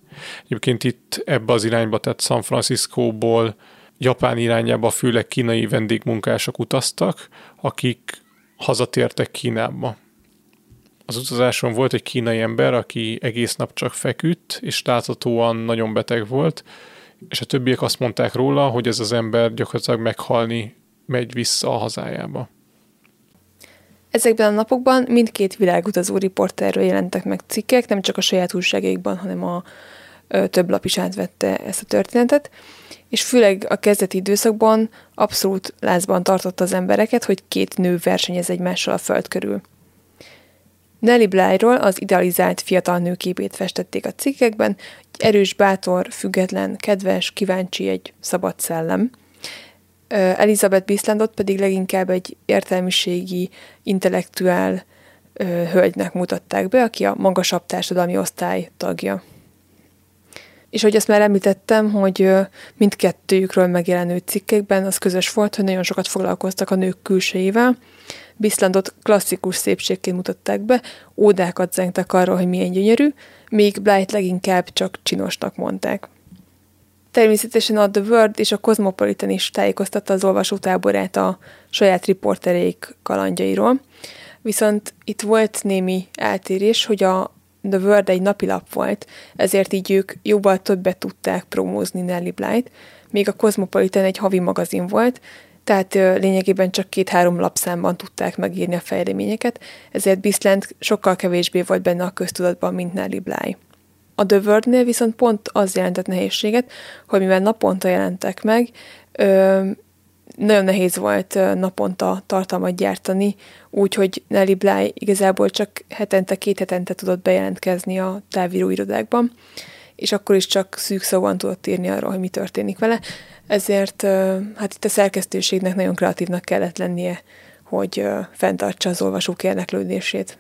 Egyébként itt ebbe az irányba, tehát San Franciscóból Japán irányába főleg kínai vendégmunkások utaztak, akik hazatértek Kínába. Az utazáson volt egy kínai ember, aki egész nap csak feküdt, és láthatóan nagyon beteg volt, és a többiek azt mondták róla, hogy ez az ember gyakorlatilag meghalni megy vissza a hazájába. Ezekben a napokban mindkét világutazó riporterről jelentek meg cikkek, nem csak a saját újságaikban, hanem a több lap is átvette ezt a történetet, és főleg a kezdeti időszakban abszolút lázban tartotta az embereket, hogy két nő versenyez egymással a föld körül. Nelly Blyról az idealizált fiatal nő képét festették a cikkekben, erős, bátor, független, kedves, kíváncsi, egy szabad szellem. Elizabeth Bislandot pedig leginkább egy értelmiségi, intellektuál hölgynek mutatták be, aki a magasabb társadalmi osztály tagja. És hogy azt már említettem, hogy mindkettőjükről megjelenő cikkekben az közös volt, hogy nagyon sokat foglalkoztak a nők külsejével. Bislandot klasszikus szépségként mutatták be, ódákat zengtek arról, hogy milyen gyönyörű, míg Blight leginkább csak csinosnak mondták. Természetesen a The World és a Cosmopolitan is tájékoztatta az olvasótáborát a saját riportereik kalandjairól. Viszont itt volt némi eltérés, hogy a The World egy napilap volt, ezért így ők jóval többet tudták promózni Nelly Blight, még a Cosmopolitan egy havi magazin volt, tehát lényegében csak két-három lapszámban tudták megírni a fejleményeket, ezért Bisland sokkal kevésbé volt benne a köztudatban, mint Nelly Bly. A The World-nél viszont pont az jelentett nehézséget, hogy mivel naponta jelentek meg, nagyon nehéz volt naponta tartalmat gyártani, úgyhogy Nelly Bly igazából csak hetente, két hetente tudott bejelentkezni a távíróirodákban, és akkor is csak szűk szóban tudott írni arról, hogy mi történik vele. Ezért hát itt a szerkesztőségnek nagyon kreatívnak kellett lennie, hogy fenntartsa az olvasók érdeklődését.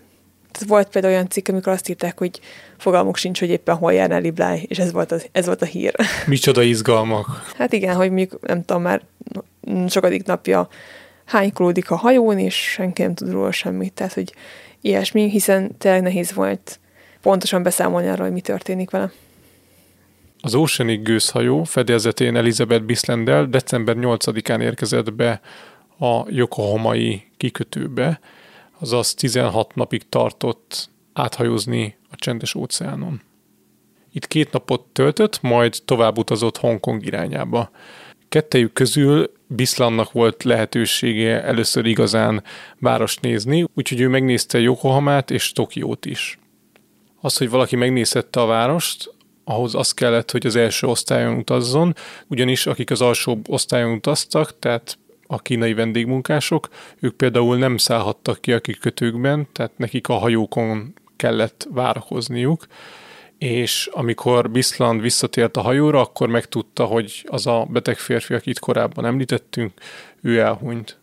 Tehát volt például olyan cikk, amikor azt írták, hogy fogalmuk sincs, hogy éppen hol jár Nelly Bly, és ez volt, az, ez volt a hír. Micsoda izgalmak. Hát igen, hogy mondjuk, nem tudom, már sokadik napja hánykolódik a hajón, és senki nem tud róla semmit. Tehát, hogy ilyesmi, hiszen tényleg nehéz volt pontosan beszámolni arról, hogy mi történik vele. Az Oceanic gőzhajó fedélzetén Elizabeth Bislandel december 8-án érkezett be a Yokohamai kikötőbe, azaz 16 napig tartott áthajózni a csendes óceánon. Itt két napot töltött, majd tovább utazott Hongkong irányába. Kettejük közül Bislannak volt lehetősége először igazán várost nézni, úgyhogy ő megnézte Yokohamát és Tokiót is. Az, hogy valaki megnézhette a várost, ahhoz az kellett, hogy az első osztályon utazzon, ugyanis akik az alsó osztályon utaztak, tehát a kínai vendégmunkások, ők például nem szállhattak ki a kikötőkben, tehát nekik a hajókon kellett várakozniuk, és amikor Bisland visszatért a hajóra, akkor megtudta, hogy az a beteg férfi, akit korábban említettünk, ő elhunyt.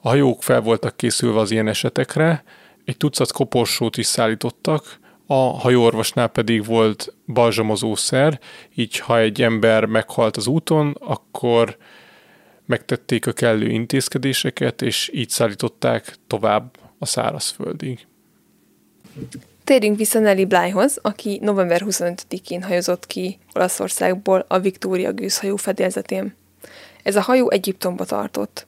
A hajók fel voltak készülve az ilyen esetekre, egy tucat koporsót is szállítottak, a hajóorvosnál pedig volt balzsamozószer, így ha egy ember meghalt az úton, akkor megtették a kellő intézkedéseket, és így szállították tovább a szárazföldig. Térjünk vissza Nelly Blyhoz, aki november 25-én hajózott ki Olaszországból a Victoria gőzhajó fedélzetén. Ez a hajó Egyiptomba tartott.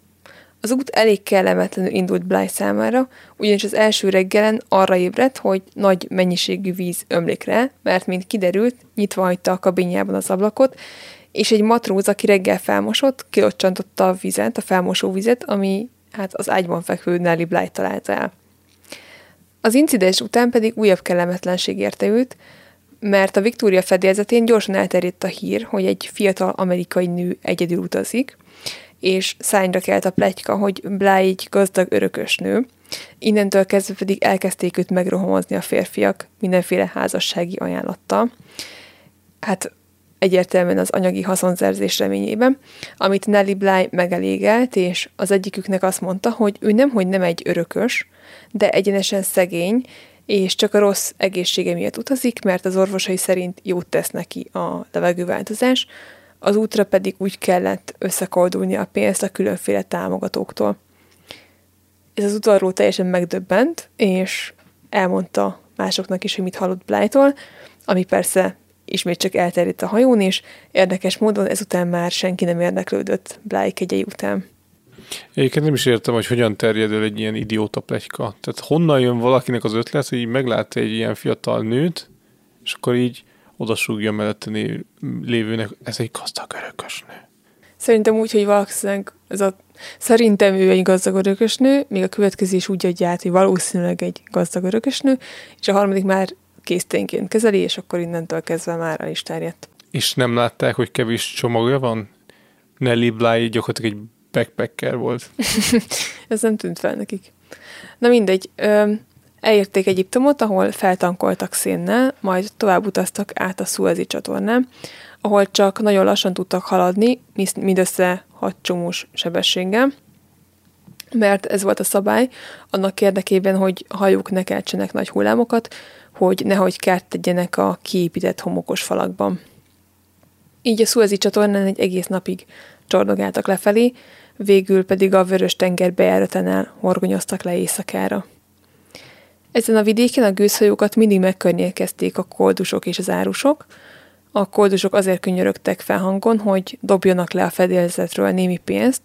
Az út elég kellemetlenül indult Bly számára, ugyanis az első reggelen arra ébredt, hogy nagy mennyiségű víz ömlik rá, mert mint kiderült, nyitva hagyta a kabinjában az ablakot, és egy matróz, aki reggel felmosott, kilocsantotta a vizet, a felmosó vizet, ami hát az ágyban fekvő Nelly Bly találta el. Az incidens után pedig újabb kellemetlenség érte őt, mert a Victoria fedélzetén gyorsan elterjedt a hír, hogy egy fiatal amerikai nő egyedül utazik, és szányra kelt a pletyka, hogy Bly egy gazdag örökös nő. Innentől kezdve pedig elkezdték őt megrohamozni a férfiak mindenféle házassági ajánlattal. Hát egyértelműen az anyagi haszonszerzés reményében, amit Nelly Bly megelégelt, és az egyiküknek azt mondta, hogy ő nem, hogy nem egy örökös, de egyenesen szegény, és csak a rossz egészsége miatt utazik, mert az orvosai szerint jót tesz neki a levegőváltozás, az útra pedig úgy kellett összekoldulni a pénzt a különféle támogatóktól. Ez az utalról teljesen megdöbbent, és elmondta másoknak is, hogy mit hallott Blytól, ami persze ismét csak elterjedt a hajón, és érdekes módon ezután már senki nem érdeklődött Bly kegyei után. Egyébként nem is értem, hogy hogyan terjed el egy ilyen idióta plegyka. Tehát honnan jön valakinek az ötlet, hogy így meglát egy ilyen fiatal nőt, és akkor így odasúgja mellette lévőnek, ez egy gazdag örökösnő. Szerintem úgy, hogy valószínűleg ez a, szerintem ő egy gazdag örökösnő, még a következő is úgy adja át, hogy valószínűleg egy gazdag örökösnő, és a harmadik már készténként kezeli, és akkor innentől kezdve már el is terjedt. És nem látták, hogy kevés csomagja van? Nelly Bly gyakorlatilag egy backpacker volt. Ez nem tűnt fel nekik. Na mindegy, ö, elérték Egyiptomot, ahol feltankoltak szénnel, majd tovább utaztak át a Suezi csatornán, ahol csak nagyon lassan tudtak haladni, mindössze 6 csomós sebességgel, mert ez volt a szabály, annak érdekében, hogy hajók ne keltsenek nagy hullámokat, hogy nehogy kárt tegyenek a kiépített homokos falakban. Így a Suezi csatornán egy egész napig csordogáltak lefelé, végül pedig a Vörös tenger bejáratánál horgonyoztak le éjszakára. Ezen a vidéken a gőzhajókat mindig megkörnyékezték a koldusok és az árusok. A koldusok azért könyörögtek felhangon, hogy dobjanak le a fedélzetről némi pénzt,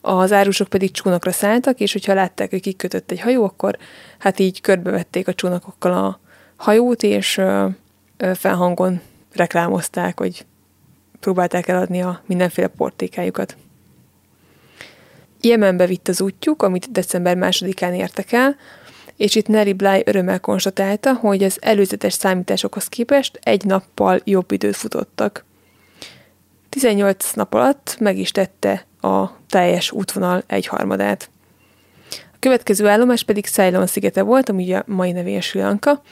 az árusok pedig csónakra szálltak, és hogyha látták, hogy kikötött egy hajó, akkor hát így körbevették a csónakokkal a hajót, és felhangon reklámozták, hogy próbálták eladni a mindenféle portékájukat. Jemenbe vitt az útjuk, amit december másodikán értek el, és itt Nelly Bly örömmel konstatálta, hogy az előzetes számításokhoz képest egy nappal jobb időt futottak. 18 nap alatt meg is tette a teljes útvonal egyharmadát. A következő állomás pedig Ceylon szigete volt, ami a mai nevén Sri Lanka.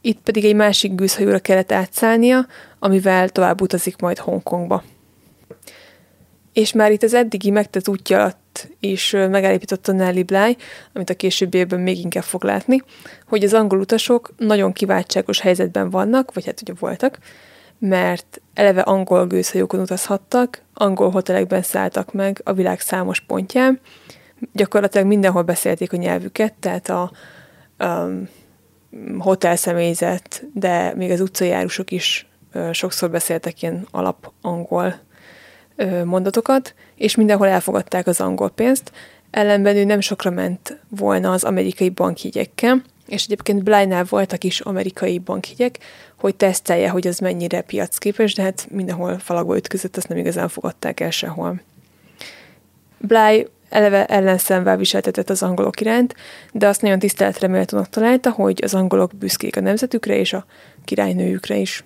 Itt pedig egy másik gőzhajóra kellett átszállnia, amivel tovább utazik majd Hongkongba. És már itt az eddigi megtett útja alatt is megállapította Nelly Bly, amit a későbbiekben még inkább fog látni, hogy az angol utasok nagyon kiváltságos helyzetben vannak, vagy hát ugye voltak, mert eleve angol gőzhajókon utazhattak, angol hotelekben szálltak meg a világ számos pontján, gyakorlatilag mindenhol beszélték a nyelvüket, tehát a um, hotel személyzet, de még az utcajárusok is sokszor beszéltek ilyen alap angol mondatokat, és mindenhol elfogadták az angol pénzt, ellenben ő nem sokra ment volna az amerikai bankjegyekkel, és egyébként Blynál voltak is amerikai bankjegyek, hogy tesztelje, hogy az mennyire piacképes, de hát mindenhol falakba ütközött, azt nem igazán fogadták el sehol. Bly eleve ellenszemvel viseltetett az angolok iránt, de azt nagyon tiszteletre méltónak találta, hogy az angolok büszkék a nemzetükre és a királynőjükre is.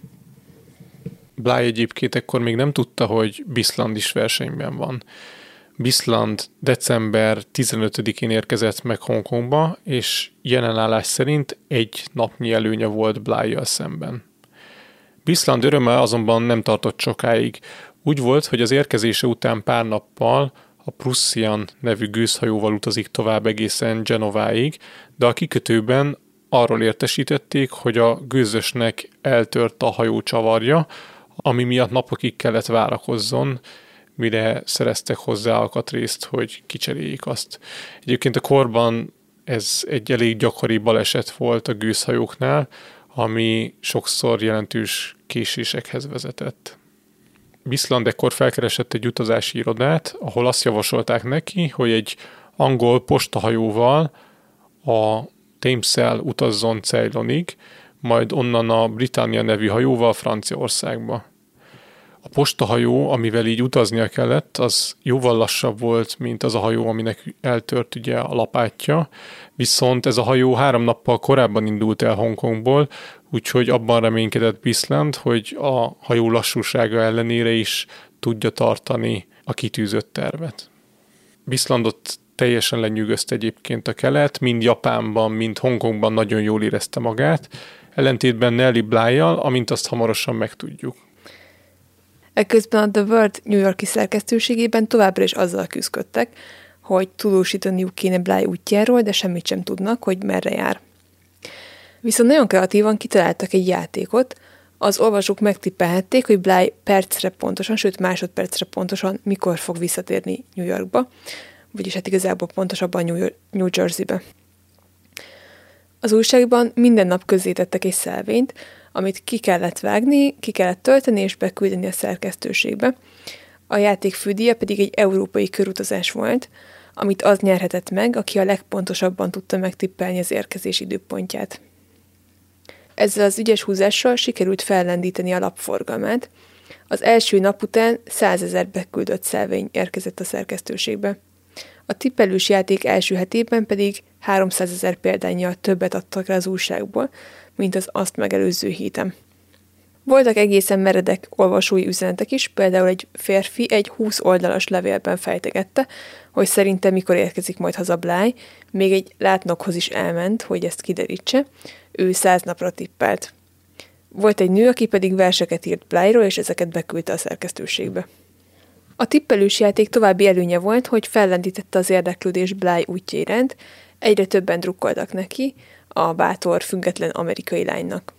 Bly egyébként ekkor még nem tudta, hogy Bisland is versenyben van. Bisland december 15-én érkezett meg Hongkongba, és jelenállás szerint egy napnyi előnye volt bly szemben. Bisland öröme azonban nem tartott sokáig. Úgy volt, hogy az érkezése után pár nappal a Prussian nevű gőzhajóval utazik tovább egészen Genováig, de a kikötőben arról értesítették, hogy a gőzösnek eltört a hajó csavarja, ami miatt napokig kellett várakozzon, mire szereztek hozzá alkatrészt, hogy kicseréljék azt. Egyébként a korban ez egy elég gyakori baleset volt a gőzhajóknál, ami sokszor jelentős késésekhez vezetett. Bisland ekkor felkeresett egy utazási irodát, ahol azt javasolták neki, hogy egy angol postahajóval a thames utazzon Ceylonig, majd onnan a Britannia nevű hajóval Franciaországba. A postahajó, amivel így utaznia kellett, az jóval lassabb volt, mint az a hajó, aminek eltört ugye a lapátja, viszont ez a hajó három nappal korábban indult el Hongkongból, úgyhogy abban reménykedett Bisland, hogy a hajó lassúsága ellenére is tudja tartani a kitűzött tervet. Bislandot teljesen lenyűgözte egyébként a kelet, mind Japánban, mind Hongkongban nagyon jól érezte magát, ellentétben Nelly bly amint azt hamarosan megtudjuk. Ekközben a The World New Yorki szerkesztőségében továbbra is azzal küzdöttek, hogy tudósítaniuk kéne Bly útjáról, de semmit sem tudnak, hogy merre jár. Viszont nagyon kreatívan kitaláltak egy játékot, az olvasók megtippelhették, hogy Bly percre pontosan, sőt másodpercre pontosan mikor fog visszatérni New Yorkba, vagyis hát igazából pontosabban New, New Jerseybe. Az újságban minden nap közzétettek egy szelvényt, amit ki kellett vágni, ki kellett tölteni és beküldeni a szerkesztőségbe. A játék fődíja pedig egy európai körutazás volt, amit az nyerhetett meg, aki a legpontosabban tudta megtippelni az érkezés időpontját. Ezzel az ügyes húzással sikerült fellendíteni a lapforgalmát. Az első nap után százezer beküldött szelvény érkezett a szerkesztőségbe. A tippelős játék első hetében pedig 300 ezer példányjal többet adtak rá az újságból, mint az azt megelőző héten. Voltak egészen meredek olvasói üzenetek is, például egy férfi egy 20 oldalas levélben fejtegette, hogy szerinte mikor érkezik majd haza Bláj, még egy látnokhoz is elment, hogy ezt kiderítse, ő száz napra tippelt. Volt egy nő, aki pedig verseket írt Blyról, és ezeket beküldte a szerkesztőségbe. A tippelős játék további előnye volt, hogy fellendítette az érdeklődés Bly útja iránt, egyre többen drukkoltak neki, a bátor, független amerikai lánynak.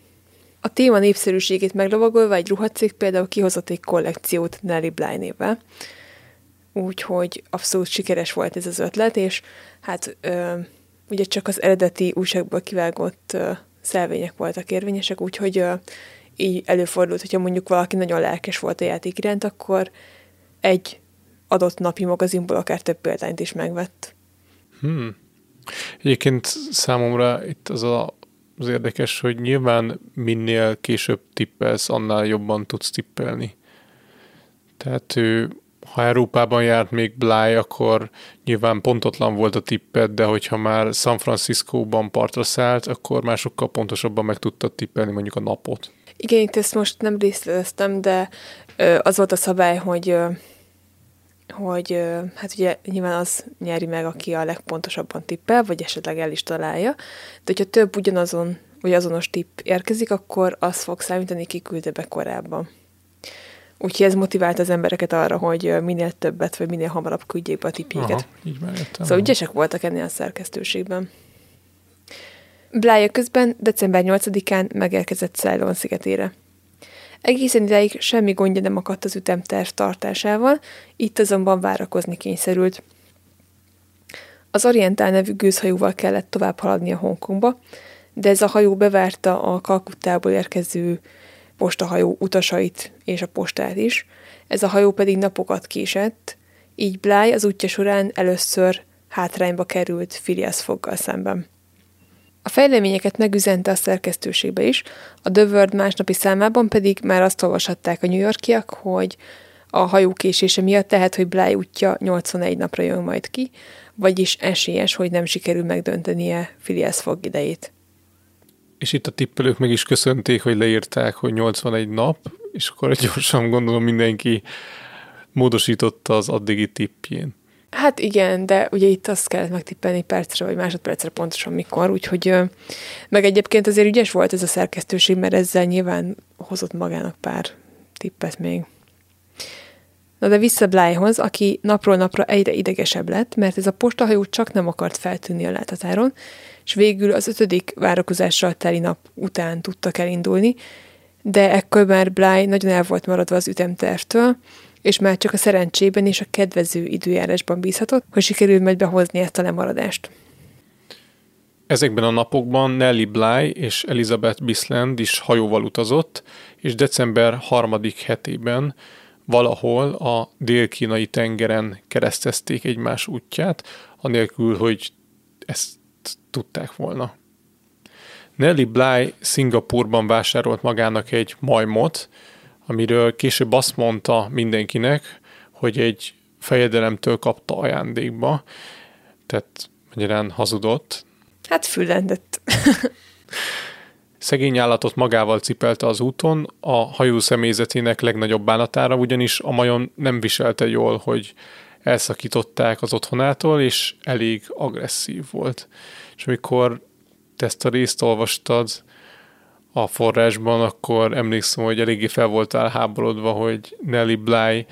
A téma népszerűségét meglovagolva egy ruhacég például kihozott egy kollekciót Nelly Bly névvel, úgyhogy abszolút sikeres volt ez az ötlet, és hát ö, ugye csak az eredeti újságból kivágott ö, szelvények voltak érvényesek, úgyhogy ö, így előfordult, hogyha mondjuk valaki nagyon lelkes volt a játék iránt, akkor egy adott napi magazinból akár több példányt is megvett. Hmm. Egyébként számomra itt az a, az érdekes, hogy nyilván minél később tippelsz, annál jobban tudsz tippelni. Tehát ő, ha Európában járt még Bly, akkor nyilván pontotlan volt a tippet, de hogyha már San Francisco-ban partra szállt, akkor már sokkal pontosabban meg tudtad tippelni mondjuk a napot. Igen, itt ezt most nem részleteztem, de az volt a szabály, hogy hogy hát ugye nyilván az nyeri meg, aki a legpontosabban tippel, vagy esetleg el is találja, de hogyha több ugyanazon, vagy azonos tipp érkezik, akkor az fog számítani, ki küldte be korábban. Úgyhogy ez motivált az embereket arra, hogy minél többet, vagy minél hamarabb küldjék be a tippjéket. Aha, így. Szóval ügyesek voltak ennél a szerkesztőségben. Blája közben december 8-án megérkezett Ceylon szigetére. Egészen ideig semmi gondja nem akadt az ütemterv tartásával, itt azonban várakozni kényszerült. Az Orientál nevű gőzhajóval kellett tovább haladni a Hongkongba, de ez a hajó bevárta a Kalkuttából érkező postahajó utasait és a postát is, ez a hajó pedig napokat késett, így Bly az útja során először hátrányba került Phileas Foggal szemben. A fejleményeket megüzente a szerkesztőségbe is, a The World másnapi számában pedig már azt olvashatták a New Yorkiak, hogy a hajó késése miatt lehet, hogy Bly útja 81 napra jön majd ki, vagyis esélyes, hogy nem sikerül megdöntenie Phileas Fogg idejét. És itt a tippelők meg is köszönték, hogy leírták, hogy 81 nap, és akkor gyorsan gondolom mindenki módosította az addigi tippjén. Hát igen, de ugye itt azt kellett megtippelni percre vagy másodpercre pontosan mikor, úgyhogy meg egyébként azért ügyes volt ez a szerkesztőség, mert ezzel nyilván hozott magának pár tippet még. Na de vissza Blyhoz, aki napról napra egyre idegesebb lett, mert ez a postahajó csak nem akart feltűnni a láthatáron, és végül az ötödik várakozással teli nap után tudtak elindulni, de ekkor már Bly nagyon el volt maradva az ütemtervtől, és már csak a szerencsében és a kedvező időjárásban bízhatott, hogy sikerül majd behozni ezt a lemaradást. Ezekben a napokban Nelly Bly és Elizabeth Bisland is hajóval utazott, és december harmadik hetében valahol a dél-kínai tengeren keresztezték egymás útját, anélkül, hogy ezt tudták volna. Nelly Bly Szingapurban vásárolt magának egy majmot, amiről később azt mondta mindenkinek, hogy egy fejedelemtől kapta ajándékba, tehát magyarán hazudott. Hát fülendett. Szegény állatot magával cipelte az úton, a hajó személyzetének legnagyobb bánatára, ugyanis a majom nem viselte jól, hogy elszakították az otthonától, és elég agresszív volt. És amikor te ezt a részt olvastad, a forrásban, akkor emlékszem, hogy eléggé fel voltál háborodva, hogy Nelly Bly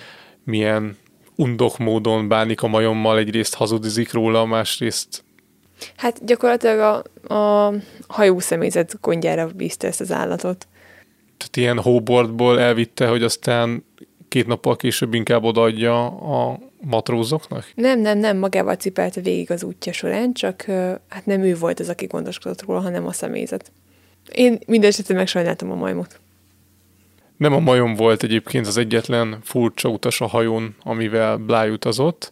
milyen undok módon bánik a majommal, egyrészt hazudizik róla, másrészt Hát gyakorlatilag a, a hajó személyzet gondjára bízta ezt az állatot. Tehát ilyen hóbordból elvitte, hogy aztán két nappal később inkább odaadja a matrózoknak? Nem, nem, nem, magával cipelte végig az útja során, csak hát nem ő volt az, aki gondoskodott róla, hanem a személyzet. Én minden esetre megsajnáltam a majmot. Nem a majom volt egyébként az egyetlen furcsa utas a hajón, amivel Bly utazott.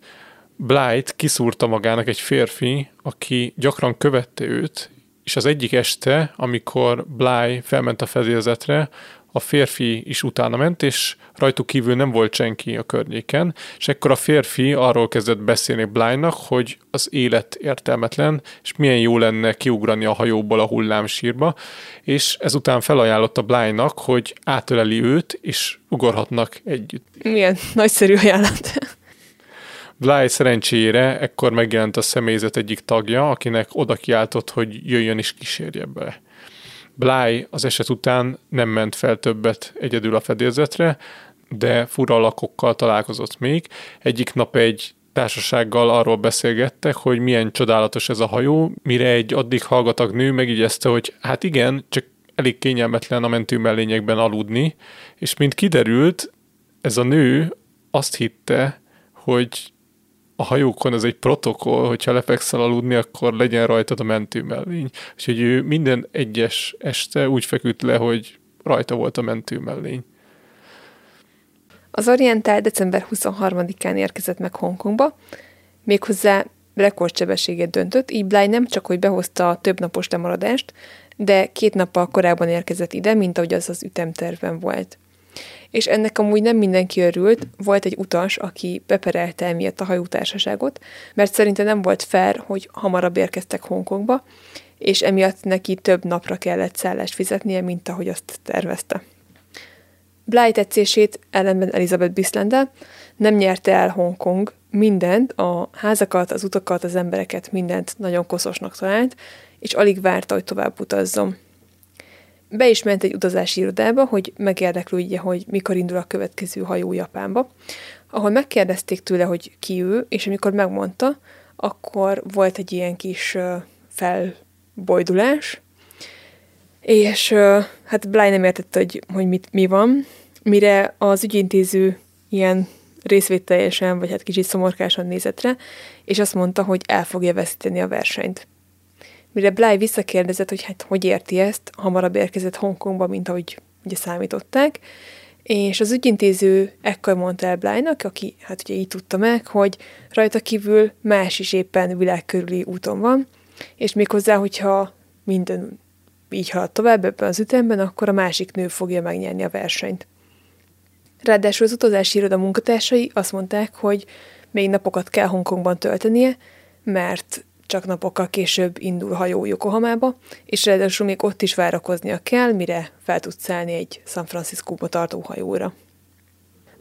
Blyt kiszúrta magának egy férfi, aki gyakran követte őt, és az egyik este, amikor Bly felment a fedélzetre, a férfi is utána ment, és rajtuk kívül nem volt senki a környéken, és ekkor a férfi arról kezdett beszélni Blynak, hogy az élet értelmetlen, és milyen jó lenne kiugrani a hajóból a hullámsírba, és ezután felajánlotta Blynak, hogy átöleli őt, és ugorhatnak együtt. Milyen nagyszerű ajánlat. Bly szerencsére ekkor megjelent a személyzet egyik tagja, akinek oda kiáltott, hogy jöjjön és kísérje be. Bly az eset után nem ment fel többet egyedül a fedélzetre, de fura alakokkal találkozott még. Egyik nap egy társasággal arról beszélgettek, hogy milyen csodálatos ez a hajó, mire egy addig hallgatag nő megigyezte, hogy hát igen, csak elég kényelmetlen a mentő mellényekben aludni, és mint kiderült, ez a nő azt hitte, hogy a hajókon ez egy protokoll, hogyha lefekszel aludni, akkor legyen rajtad a mentő mellény. Úgyhogy ő minden egyes este úgy feküdt le, hogy rajta volt a mentő mellény. Az Oriental december 23-án érkezett meg Hongkongba, méghozzá rekordsebességet döntött, így Bly nem csak, hogy behozta a több napos lemaradást, de két nappal korábban érkezett ide, mint ahogy az az ütemtervben volt. És ennek amúgy nem mindenki örült, volt egy utas, aki beperelte emiatt a hajótársaságot, mert szerinte nem volt fair, hogy hamarabb érkeztek Hongkongba, és emiatt neki több napra kellett szállást fizetnie, mint ahogy azt tervezte. Bly tetszését ellenben Elizabeth Bislendel nem nyerte el Hongkong mindent, a házakat, az utakat, az embereket, mindent nagyon koszosnak talált, és alig várta, hogy tovább utazzon. Be is ment egy utazási irodába, hogy megérdeklődje, hogy mikor indul a következő hajó Japánba, ahol megkérdezték tőle, hogy ki ő, és amikor megmondta, akkor volt egy ilyen kis felbojdulás, és hát Bly nem értette, hogy, hogy mit, mi van, mire az ügyintéző ilyen részvételjesen, vagy hát kicsit szomorkásan nézett rá, és azt mondta, hogy el fogja veszíteni a versenyt. Mire Bly visszakérdezett, hogy hát hogy érti ezt, hamarabb érkezett Hongkongba, mint ahogy ugye számították, és az ügyintéző ekkor mondta el Blynak, aki hát ugye így tudta meg, hogy rajta kívül más is éppen világ körüli úton van, és méghozzá, hogyha minden így halad tovább ebben az ütemben, akkor a másik nő fogja megnyerni a versenyt. Ráadásul az utazási iroda munkatársai azt mondták, hogy még napokat kell Hongkongban töltenie, mert csak napokkal később indul hajó Yokohamába, és ráadásul még ott is várakoznia kell, mire fel tud szállni egy San Francisco-ba tartó hajóra.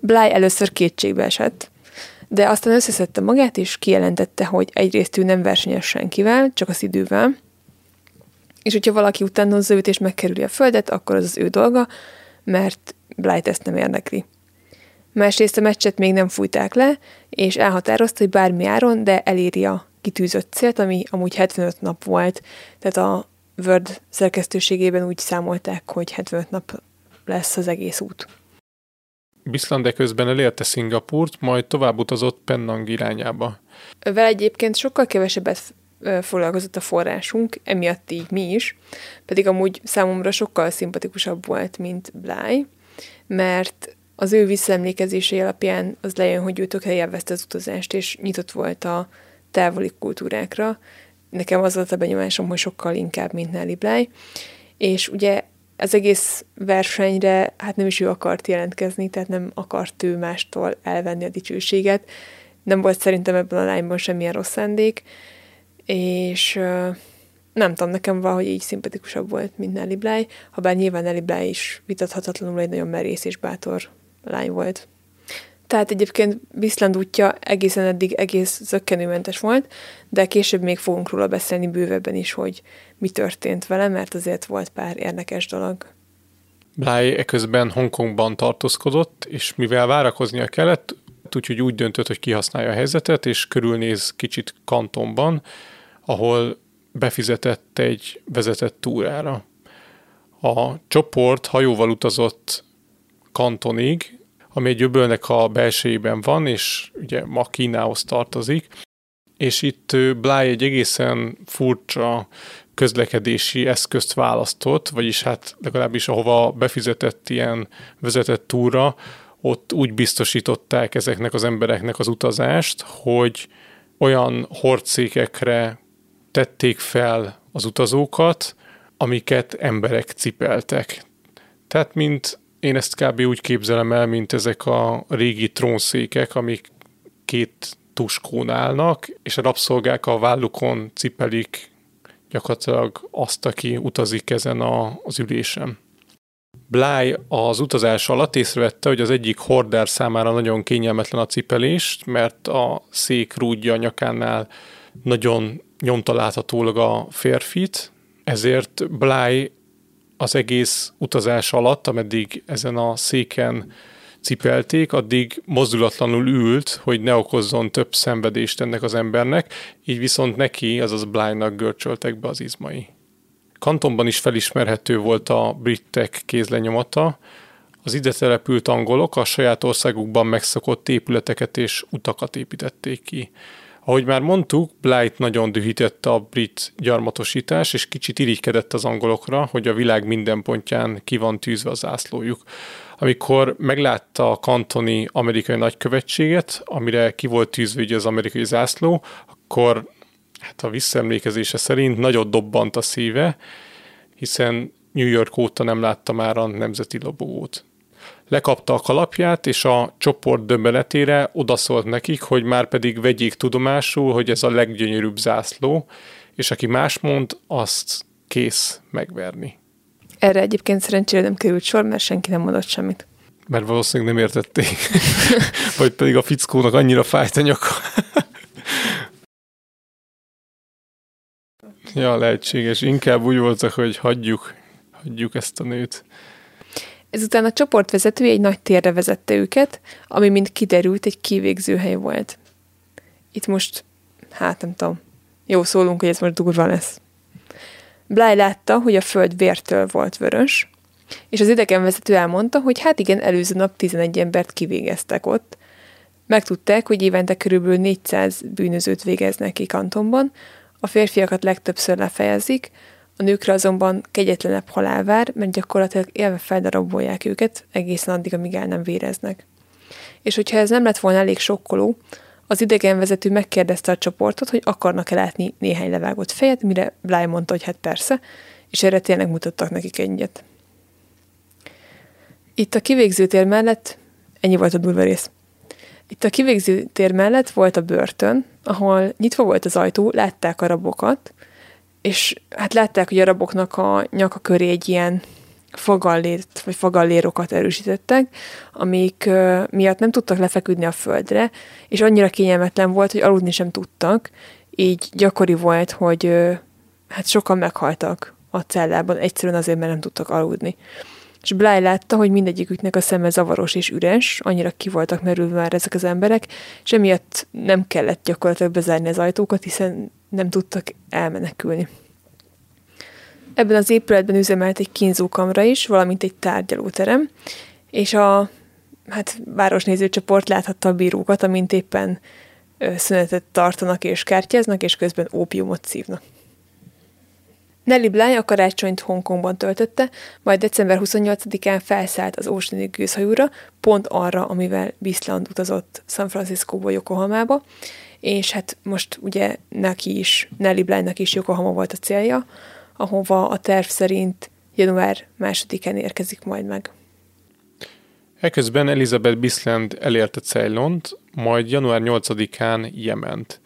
Bly először kétségbe esett, de aztán összeszedte magát, és kijelentette, hogy egyrészt ő nem versenyes senkivel, csak az idővel, és hogyha valaki utánozza őt és megkerüli a földet, akkor az az ő dolga, mert Blight ezt nem érdekli. Másrészt a meccset még nem fújták le, és elhatározta, hogy bármi áron, de eléri a kitűzött célt, ami amúgy 75 nap volt. Tehát a Word szerkesztőségében úgy számolták, hogy 75 nap lesz az egész út. Bislande közben elérte Szingapurt, majd tovább utazott Pennang irányába. Vele egyébként sokkal kevesebbet foglalkozott a forrásunk, emiatt így mi is, pedig amúgy számomra sokkal szimpatikusabb volt, mint Bly, mert az ő visszaemlékezései alapján az lejön, hogy ő tökre élvezte az utazást, és nyitott volt a távoli kultúrákra. Nekem az volt a benyomásom, hogy sokkal inkább, mint Nelly Bly. És ugye az egész versenyre hát nem is ő akart jelentkezni, tehát nem akart ő mástól elvenni a dicsőséget. Nem volt szerintem ebben a lányban semmilyen rossz szándék, és nem tudom, nekem valahogy így szimpatikusabb volt, mint Nelly Bly, ha bár nyilván Nelly Bly is vitathatatlanul egy nagyon merész és bátor lány volt. Tehát egyébként Viszland útja egészen eddig egész zöggenőmentes volt, de később még fogunk róla beszélni bővebben is, hogy mi történt vele, mert azért volt pár érdekes dolog. Bly eközben Hongkongban tartózkodott, és mivel várakoznia kellett, úgyhogy úgy döntött, hogy kihasználja a helyzetet, és körülnéz kicsit kantonban, ahol befizetett egy vezetett túrára. A csoport hajóval utazott kantonig, ami egy öbölnek a belsejében van, és ugye ma Kínához tartozik, és itt Bly egy egészen furcsa közlekedési eszközt választott, vagyis hát legalábbis ahova befizetett ilyen vezetett túra, ott úgy biztosították ezeknek az embereknek az utazást, hogy olyan hordszékekre tették fel az utazókat, amiket emberek cipeltek. Tehát, mint én ezt kb. úgy képzelem el, mint ezek a régi trónszékek, amik két tuskón állnak, és a rabszolgák a vállukon cipelik gyakorlatilag azt, aki utazik ezen a, az ülésen. Bly az utazás alatt észrevette, hogy az egyik hordár számára nagyon kényelmetlen a cipelés, mert a szék rúdja nyakánál nagyon nyomta láthatólag a férfit, ezért Bly az egész utazás alatt, ameddig ezen a széken cipelték, addig mozdulatlanul ült, hogy ne okozzon több szenvedést ennek az embernek, így viszont neki, azaz Blindnak görcsöltek be az izmai. Kantonban is felismerhető volt a britek kézlenyomata, az ide települt angolok a saját országukban megszokott épületeket és utakat építették ki. Ahogy már mondtuk, Blight nagyon dühítette a brit gyarmatosítás, és kicsit irigykedett az angolokra, hogy a világ minden pontján ki van tűzve az zászlójuk. Amikor meglátta a kantoni amerikai nagykövetséget, amire ki volt tűzve ugye az amerikai zászló, akkor hát a visszaemlékezése szerint nagyot dobbant a szíve, hiszen New York óta nem látta már a nemzeti lobogót lekapta a kalapját, és a csoport döbbenetére odaszólt nekik, hogy már pedig vegyék tudomásul, hogy ez a leggyönyörűbb zászló, és aki más mond, azt kész megverni. Erre egyébként szerencsére nem került sor, mert senki nem mondott semmit. Mert valószínűleg nem értették. Vagy pedig a fickónak annyira fájt a nyaka. ja, lehetséges. Inkább úgy voltak, hogy hagyjuk, hagyjuk ezt a nőt. Ezután a csoportvezető egy nagy térre vezette őket, ami mint kiderült egy kivégző hely volt. Itt most, hát nem tudom, jó szólunk, hogy ez most durva lesz. Bly látta, hogy a föld vértől volt vörös, és az idegenvezető elmondta, hogy hát igen, előző nap 11 embert kivégeztek ott. Megtudták, hogy évente körülbelül 400 bűnözőt végeznek ki kantonban, a férfiakat legtöbbször lefejezik, a nőkre azonban kegyetlenebb halál vár, mert gyakorlatilag élve feldarabolják őket egészen addig, amíg el nem véreznek. És hogyha ez nem lett volna elég sokkoló, az idegenvezető megkérdezte a csoportot, hogy akarnak-e látni néhány levágott fejet, mire Bly mondta, hogy hát persze, és erre tényleg mutattak nekik egyet. Itt a kivégzőtér mellett, ennyi volt a durva rész. Itt a kivégzőtér mellett volt a börtön, ahol nyitva volt az ajtó, látták a rabokat, és hát látták, hogy a raboknak a nyaka köré egy ilyen fogallért, vagy fogallérokat erősítettek, amik uh, miatt nem tudtak lefeküdni a földre, és annyira kényelmetlen volt, hogy aludni sem tudtak, így gyakori volt, hogy uh, hát sokan meghaltak a cellában, egyszerűen azért, mert nem tudtak aludni. És Bly látta, hogy mindegyiküknek a szeme zavaros és üres, annyira ki voltak merülve már ezek az emberek, és emiatt nem kellett gyakorlatilag bezárni az ajtókat, hiszen nem tudtak elmenekülni. Ebben az épületben üzemelt egy kínzókamra is, valamint egy tárgyalóterem, és a hát, városnéző csoport láthatta a bírókat, amint éppen szünetet tartanak és kártyáznak, és közben ópiumot szívnak. Nelly Bly a karácsonyt Hongkongban töltötte, majd december 28-án felszállt az Oceanic gőzhajóra, pont arra, amivel Bisland utazott San Franciscóból Yokohamába, és hát most ugye neki is, Nelly Blynak is Yokohama volt a célja, ahova a terv szerint január másodikán érkezik majd meg. Eközben Elizabeth Bisland elérte Ceylont, majd január 8-án Jement.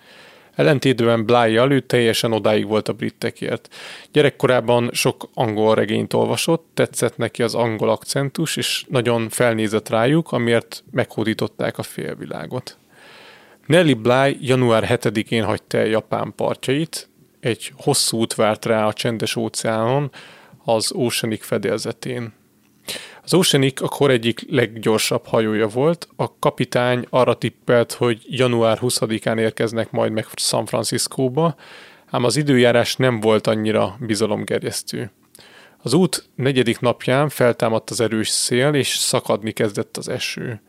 Ellentétben Bly-jal ő teljesen odáig volt a britekért. Gyerekkorában sok angol regényt olvasott, tetszett neki az angol akcentus, és nagyon felnézett rájuk, amiért meghódították a félvilágot. Nelly Bly január 7-én hagyta el Japán partjait, egy hosszú út várt rá a csendes óceánon, az Oceanic fedélzetén. Az Oceanic akkor egyik leggyorsabb hajója volt, a kapitány arra tippelt, hogy január 20-án érkeznek majd meg San Franciscóba, ám az időjárás nem volt annyira bizalomgerjesztő. Az út negyedik napján feltámadt az erős szél, és szakadni kezdett az eső.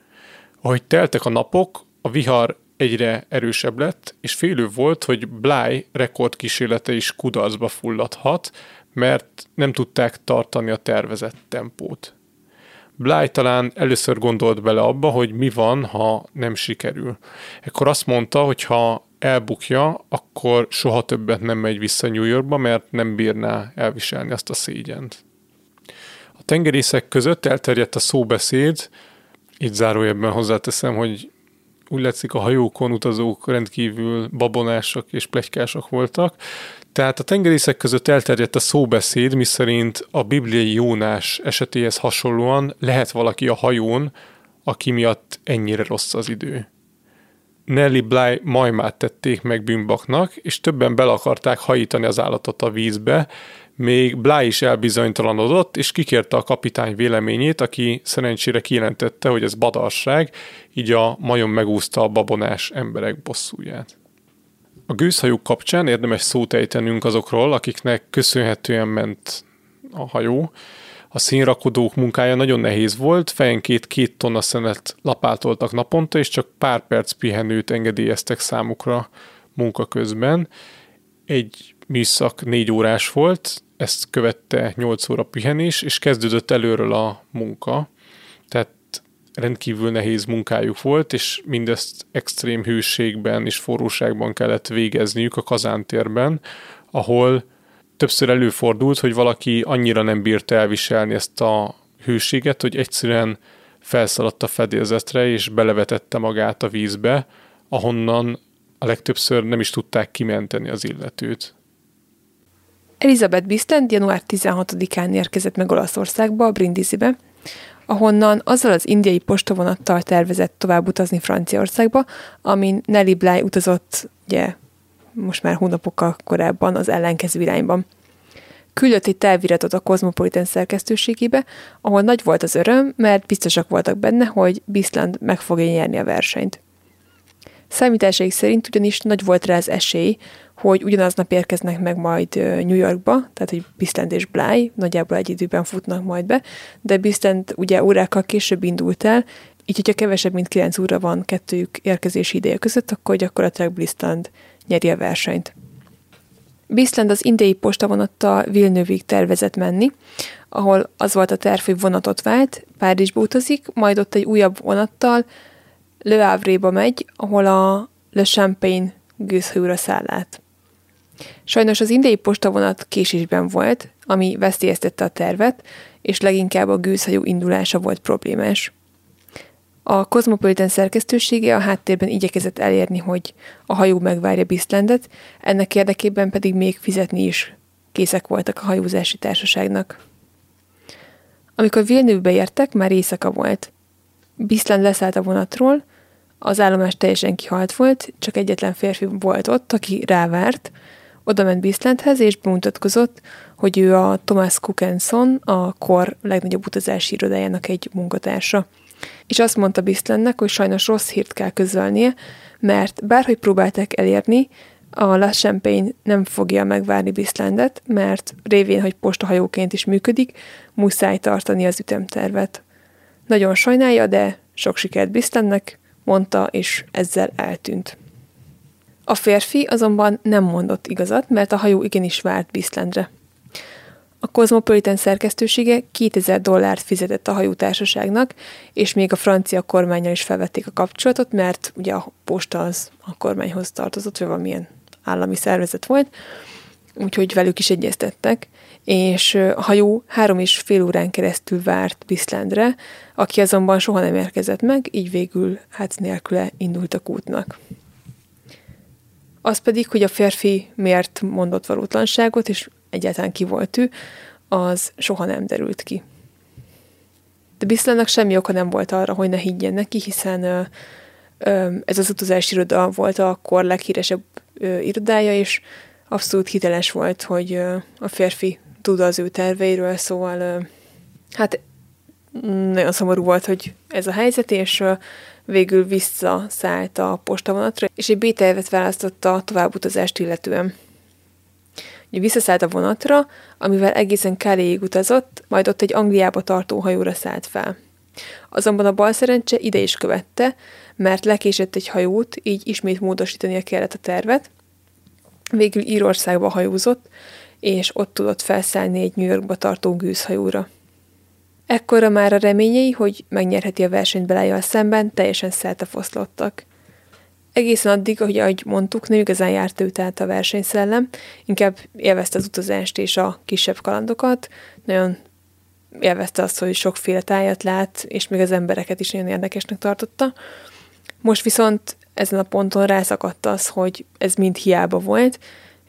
Ahogy teltek a napok, a vihar egyre erősebb lett, és félő volt, hogy Bly rekordkísérlete is kudarcba fulladhat, mert nem tudták tartani a tervezett tempót. Bly talán először gondolt bele abba, hogy mi van, ha nem sikerül. Ekkor azt mondta, hogy ha elbukja, akkor soha többet nem megy vissza New Yorkba, mert nem bírná elviselni azt a szégyent. A tengerészek között elterjedt a szóbeszéd, itt zárójelben hozzáteszem, hogy úgy látszik a hajókon utazók rendkívül babonások és plegykások voltak. Tehát a tengerészek között elterjedt a szóbeszéd, miszerint a bibliai Jónás esetéhez hasonlóan lehet valaki a hajón, aki miatt ennyire rossz az idő. Nelly Bly majmát tették meg bűnbaknak, és többen bele akarták hajítani az állatot a vízbe, még Bly is elbizonytalanodott, és kikérte a kapitány véleményét, aki szerencsére kijelentette, hogy ez badarság, így a majom megúszta a babonás emberek bosszúját. A gőzhajók kapcsán érdemes szót ejtenünk azokról, akiknek köszönhetően ment a hajó. A színrakodók munkája nagyon nehéz volt, fejenként két tonna szenet lapátoltak naponta, és csak pár perc pihenőt engedélyeztek számukra munka közben. Egy műszak négy órás volt, ezt követte 8 óra pihenés, és kezdődött előről a munka. Tehát rendkívül nehéz munkájuk volt, és mindezt extrém hőségben és forróságban kellett végezniük a kazántérben, ahol többször előfordult, hogy valaki annyira nem bírta elviselni ezt a hőséget, hogy egyszerűen felszaladt a fedélzetre, és belevetette magát a vízbe, ahonnan a legtöbbször nem is tudták kimenteni az illetőt. Elizabeth Bistent január 16-án érkezett meg Olaszországba, Brindisibe, ahonnan azzal az indiai postavonattal tervezett tovább utazni Franciaországba, amin Nelly Bly utazott, ugye, most már hónapokkal korábban az ellenkező irányban. Küldött egy telviratot a Cosmopolitan szerkesztőségébe, ahol nagy volt az öröm, mert biztosak voltak benne, hogy Bisland meg fogja nyerni a versenyt. Számításaik szerint ugyanis nagy volt rá az esély, hogy ugyanaznap érkeznek meg majd New Yorkba, tehát hogy Bisland és Bly nagyjából egy időben futnak majd be, de Bisland ugye órákkal később indult el, így hogyha kevesebb, mint 9 óra van kettőjük érkezési ideje között, akkor gyakorlatilag Bisland nyeri a versenyt. Bisland az indiai postavonattal Vilnövig tervezett menni, ahol az volt a terv, hogy vonatot vált, Párizsba utazik, majd ott egy újabb vonattal Le Havre-ba megy, ahol a Le Champagne gőzhajóra száll át. Sajnos az indiai postavonat késésben volt, ami veszélyeztette a tervet, és leginkább a gőzhajó indulása volt problémás. A Cosmopolitan szerkesztősége a háttérben igyekezett elérni, hogy a hajó megvárja Biszlendet, ennek érdekében pedig még fizetni is készek voltak a hajózási társaságnak. Amikor Vilnőbe értek, már éjszaka volt. Biszlend leszállt a vonatról, az állomás teljesen kihalt volt, csak egyetlen férfi volt ott, aki rávárt, oda ment Biszlenthez, és bemutatkozott, hogy ő a Thomas Cookenson, a kor legnagyobb utazási irodájának egy munkatársa. És azt mondta Biszlennek, hogy sajnos rossz hírt kell közölnie, mert bárhogy próbálták elérni, a La Champagne nem fogja megvárni Biszlendet, mert révén, hogy postahajóként is működik, muszáj tartani az ütemtervet. Nagyon sajnálja, de sok sikert Biszlennek, mondta, és ezzel eltűnt. A férfi azonban nem mondott igazat, mert a hajó igenis várt Biszlendre. A Cosmopolitan szerkesztősége 2000 dollárt fizetett a hajótársaságnak, és még a francia kormányjal is felvették a kapcsolatot, mert ugye a posta az a kormányhoz tartozott, vagy valamilyen állami szervezet volt, úgyhogy velük is egyeztettek, és a hajó három és fél órán keresztül várt Biszlendre, aki azonban soha nem érkezett meg, így végül hát nélküle indultak útnak az pedig, hogy a férfi miért mondott valótlanságot, és egyáltalán ki volt ő, az soha nem derült ki. De Biszlának semmi oka nem volt arra, hogy ne higgyen neki, hiszen ö, ö, ez az utazási iroda volt a kor leghíresebb ö, irodája, és abszolút hiteles volt, hogy ö, a férfi tud az ő terveiről, szóval hát nagyon szomorú volt, hogy ez a helyzet, és végül visszaszállt a postavonatra, és egy B-tervet választotta a továbbutazást illetően. Ugye visszaszállt a vonatra, amivel egészen Kaléig utazott, majd ott egy Angliába tartó hajóra szállt fel. Azonban a bal szerencse ide is követte, mert lekésett egy hajót, így ismét módosítania kellett a tervet. Végül Írországba hajózott, és ott tudott felszállni egy New Yorkba tartó gőzhajóra. Ekkora már a reményei, hogy megnyerheti a versenyt Belájjal szemben, teljesen szeltefoszlottak. Egészen addig, hogy ahogy mondtuk, nem igazán járt őt át a versenyszellem, inkább élvezte az utazást és a kisebb kalandokat, nagyon élvezte azt, hogy sokféle tájat lát, és még az embereket is nagyon érdekesnek tartotta. Most viszont ezen a ponton rászakadt az, hogy ez mind hiába volt,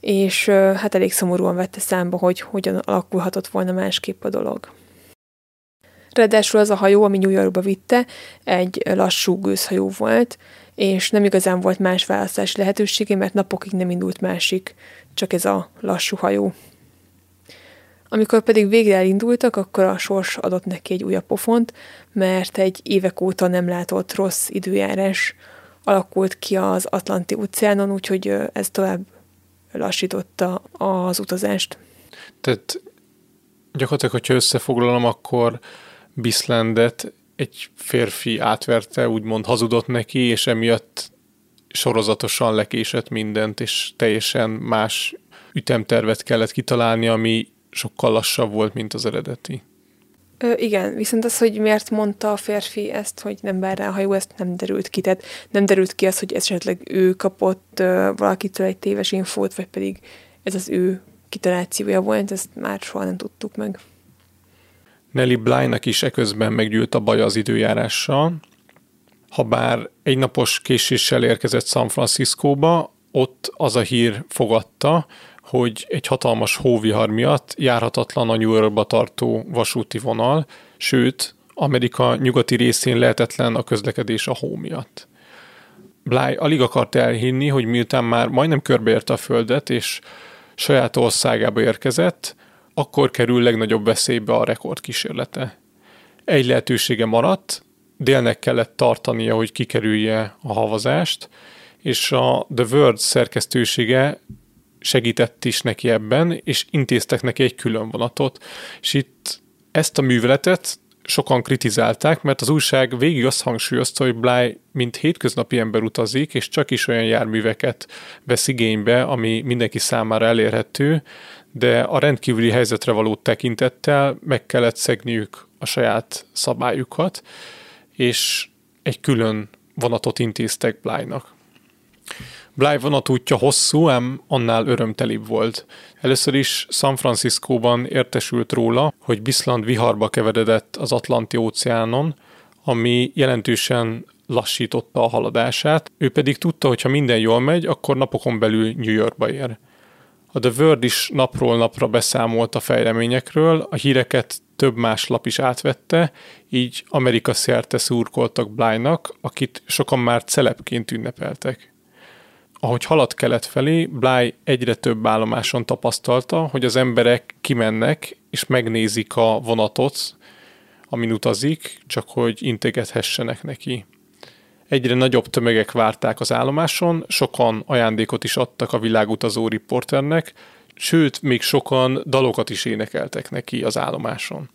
és hát elég szomorúan vette számba, hogy hogyan alakulhatott volna másképp a dolog. Ráadásul az a hajó, ami New Yorkba vitte, egy lassú gőzhajó volt, és nem igazán volt más választási lehetősége, mert napokig nem indult másik, csak ez a lassú hajó. Amikor pedig végre elindultak, akkor a sors adott neki egy újabb pofont, mert egy évek óta nem látott rossz időjárás alakult ki az Atlanti óceánon, úgyhogy ez tovább lassította az utazást. Tehát gyakorlatilag, hogyha összefoglalom, akkor Bislandet egy férfi átverte, úgymond hazudott neki, és emiatt sorozatosan lekésett mindent, és teljesen más ütemtervet kellett kitalálni, ami sokkal lassabb volt, mint az eredeti. Ö, igen, viszont az, hogy miért mondta a férfi ezt, hogy nem vár rá a ezt nem derült ki. Tehát nem derült ki az, hogy esetleg ő kapott ö, valakitől egy téves infót, vagy pedig ez az ő kitalációja volt, ezt már soha nem tudtuk meg. Nelly Bly-nak is eközben meggyűlt a baj az időjárással. Habár egy napos késéssel érkezett San Franciscóba, ott az a hír fogadta, hogy egy hatalmas hóvihar miatt járhatatlan a New Yorkba tartó vasúti vonal, sőt, Amerika nyugati részén lehetetlen a közlekedés a hó miatt. Bly alig akart elhinni, hogy miután már majdnem körbeérte a földet, és saját országába érkezett, akkor kerül legnagyobb veszélybe a rekord kísérlete. Egy lehetősége maradt, délnek kellett tartania, hogy kikerülje a havazást, és a The World szerkesztősége segített is neki ebben, és intéztek neki egy külön vonatot, és itt ezt a műveletet sokan kritizálták, mert az újság végig azt hangsúlyozta, hogy Bly mint hétköznapi ember utazik, és csak is olyan járműveket vesz igénybe, ami mindenki számára elérhető, de a rendkívüli helyzetre való tekintettel meg kellett szegniük a saját szabályukat, és egy külön vonatot intéztek Blynak. Bly vonatútja hosszú, ám annál örömtelibb volt. Először is San Franciscóban értesült róla, hogy Bisland viharba keveredett az Atlanti óceánon, ami jelentősen lassította a haladását, ő pedig tudta, hogy ha minden jól megy, akkor napokon belül New Yorkba ér. A The World is napról napra beszámolt a fejleményekről, a híreket több más lap is átvette, így Amerika szerte szurkoltak Blynak, akit sokan már celebként ünnepeltek. Ahogy haladt kelet felé, Bly egyre több állomáson tapasztalta, hogy az emberek kimennek és megnézik a vonatot, amin utazik, csak hogy integethessenek neki. Egyre nagyobb tömegek várták az állomáson, sokan ajándékot is adtak a világutazó riporternek, sőt, még sokan dalokat is énekeltek neki az állomáson.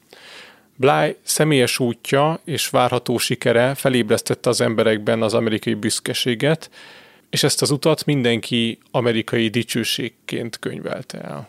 Bly személyes útja és várható sikere felébresztette az emberekben az amerikai büszkeséget, és ezt az utat mindenki amerikai dicsőségként könyvelte el.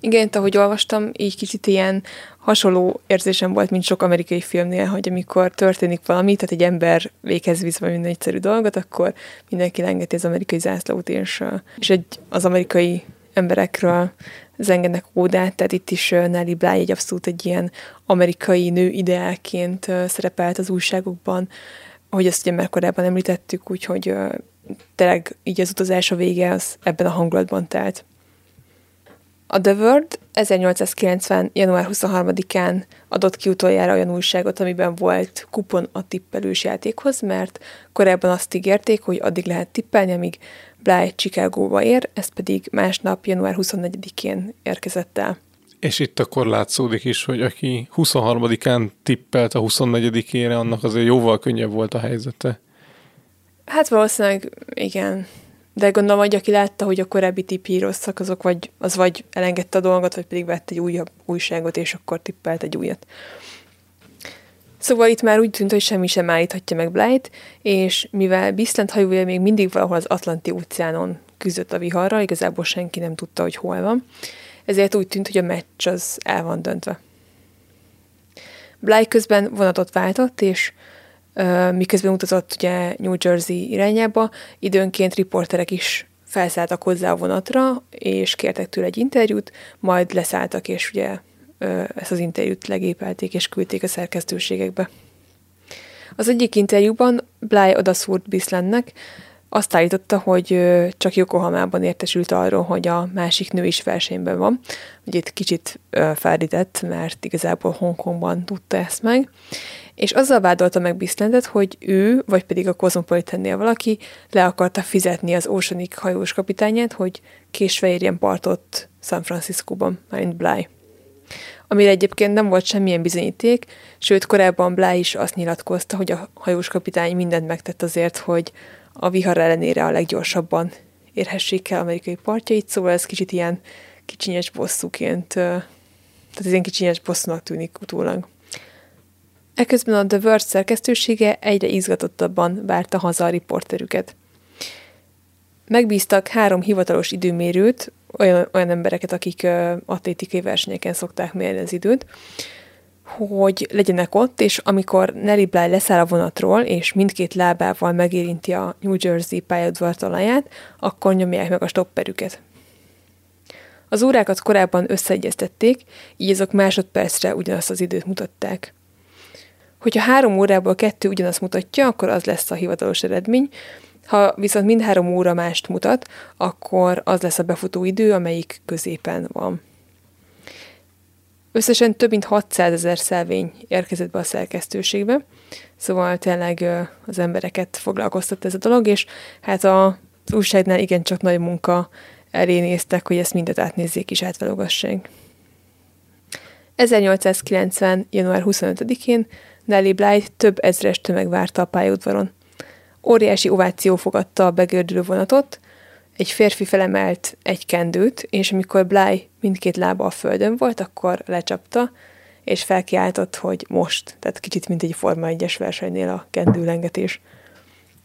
Igen, ahogy olvastam, így kicsit ilyen hasonló érzésem volt, mint sok amerikai filmnél, hogy amikor történik valami, tehát egy ember véghez visz valami egyszerű dolgot, akkor mindenki lengeti az amerikai zászlót, és, és egy, az amerikai emberekről zengenek ódát, tehát itt is Nelly Bly egy abszolút egy ilyen amerikai nő ideálként szerepelt az újságokban, ahogy ezt ugye már korábban említettük, úgyhogy tényleg így az utazás a vége az ebben a hangulatban telt. A The World 1890. január 23-án adott ki utoljára olyan újságot, amiben volt kupon a tippelős játékhoz, mert korábban azt ígérték, hogy addig lehet tippelni, amíg Bly Chicagóba ér, ez pedig másnap, január 24-én érkezett el. És itt akkor látszódik is, hogy aki 23-án tippelt a 24-ére, annak azért jóval könnyebb volt a helyzete. Hát valószínűleg igen. De gondolom, hogy aki látta, hogy a korábbi tippi rosszak, azok vagy, az vagy elengedte a dolgot, vagy pedig vett egy újabb újságot, és akkor tippelt egy újat. Szóval itt már úgy tűnt, hogy semmi sem állíthatja meg Blight, és mivel Biszlent hajója még mindig valahol az Atlanti óceánon küzdött a viharral, igazából senki nem tudta, hogy hol van, ezért úgy tűnt, hogy a meccs az el van döntve. Bly közben vonatot váltott, és miközben utazott ugye New Jersey irányába, időnként riporterek is felszálltak hozzá a vonatra, és kértek tőle egy interjút, majd leszálltak, és ugye ezt az interjút legépelték, és küldték a szerkesztőségekbe. Az egyik interjúban Bly odaszúrt Bislandnek, azt állította, hogy csak Yokohamában értesült arról, hogy a másik nő is versenyben van. Ugye itt kicsit ö, feldített, mert igazából Hongkongban tudta ezt meg. És azzal vádolta meg Bislandet, hogy ő, vagy pedig a Cosmopolitannél valaki le akarta fizetni az Oceanic hajós kapitányát, hogy késve érjen partot San Franciscóban, mint Bly amire egyébként nem volt semmilyen bizonyíték, sőt korábban Bly is azt nyilatkozta, hogy a hajós kapitány mindent megtett azért, hogy a vihar ellenére a leggyorsabban érhessék el amerikai partjait, szóval ez kicsit ilyen kicsinyes bosszúként, tehát ez ilyen kicsinyes bosszúnak tűnik utólag. Eközben a The Verge szerkesztősége egyre izgatottabban várta haza a riporterüket. Megbíztak három hivatalos időmérőt, olyan, olyan embereket, akik atlétikai versenyeken szokták mérni az időt, hogy legyenek ott, és amikor Nelly Bly leszáll a vonatról, és mindkét lábával megérinti a New Jersey pályaudvar talaját, akkor nyomják meg a stopperüket. Az órákat korábban összeegyeztették, így azok másodpercre ugyanazt az időt mutatták. Hogyha három órából kettő ugyanazt mutatja, akkor az lesz a hivatalos eredmény, ha viszont mindhárom óra mást mutat, akkor az lesz a befutó idő, amelyik középen van. Összesen több mint 600 ezer szelvény érkezett be a szerkesztőségbe, szóval tényleg az embereket foglalkoztat ez a dolog, és hát a, az újságnál igencsak nagy munka elé néztek, hogy ezt mindet átnézzék és átvelogassák. 1890. január 25-én Nelly Bly több ezres tömeg várta a pályaudvaron. Óriási ováció fogadta a begördülő vonatot, egy férfi felemelt egy kendőt, és amikor Bly mindkét lába a földön volt, akkor lecsapta, és felkiáltott, hogy most. Tehát kicsit, mint egy Forma 1-es versenynél a kendőlengetés.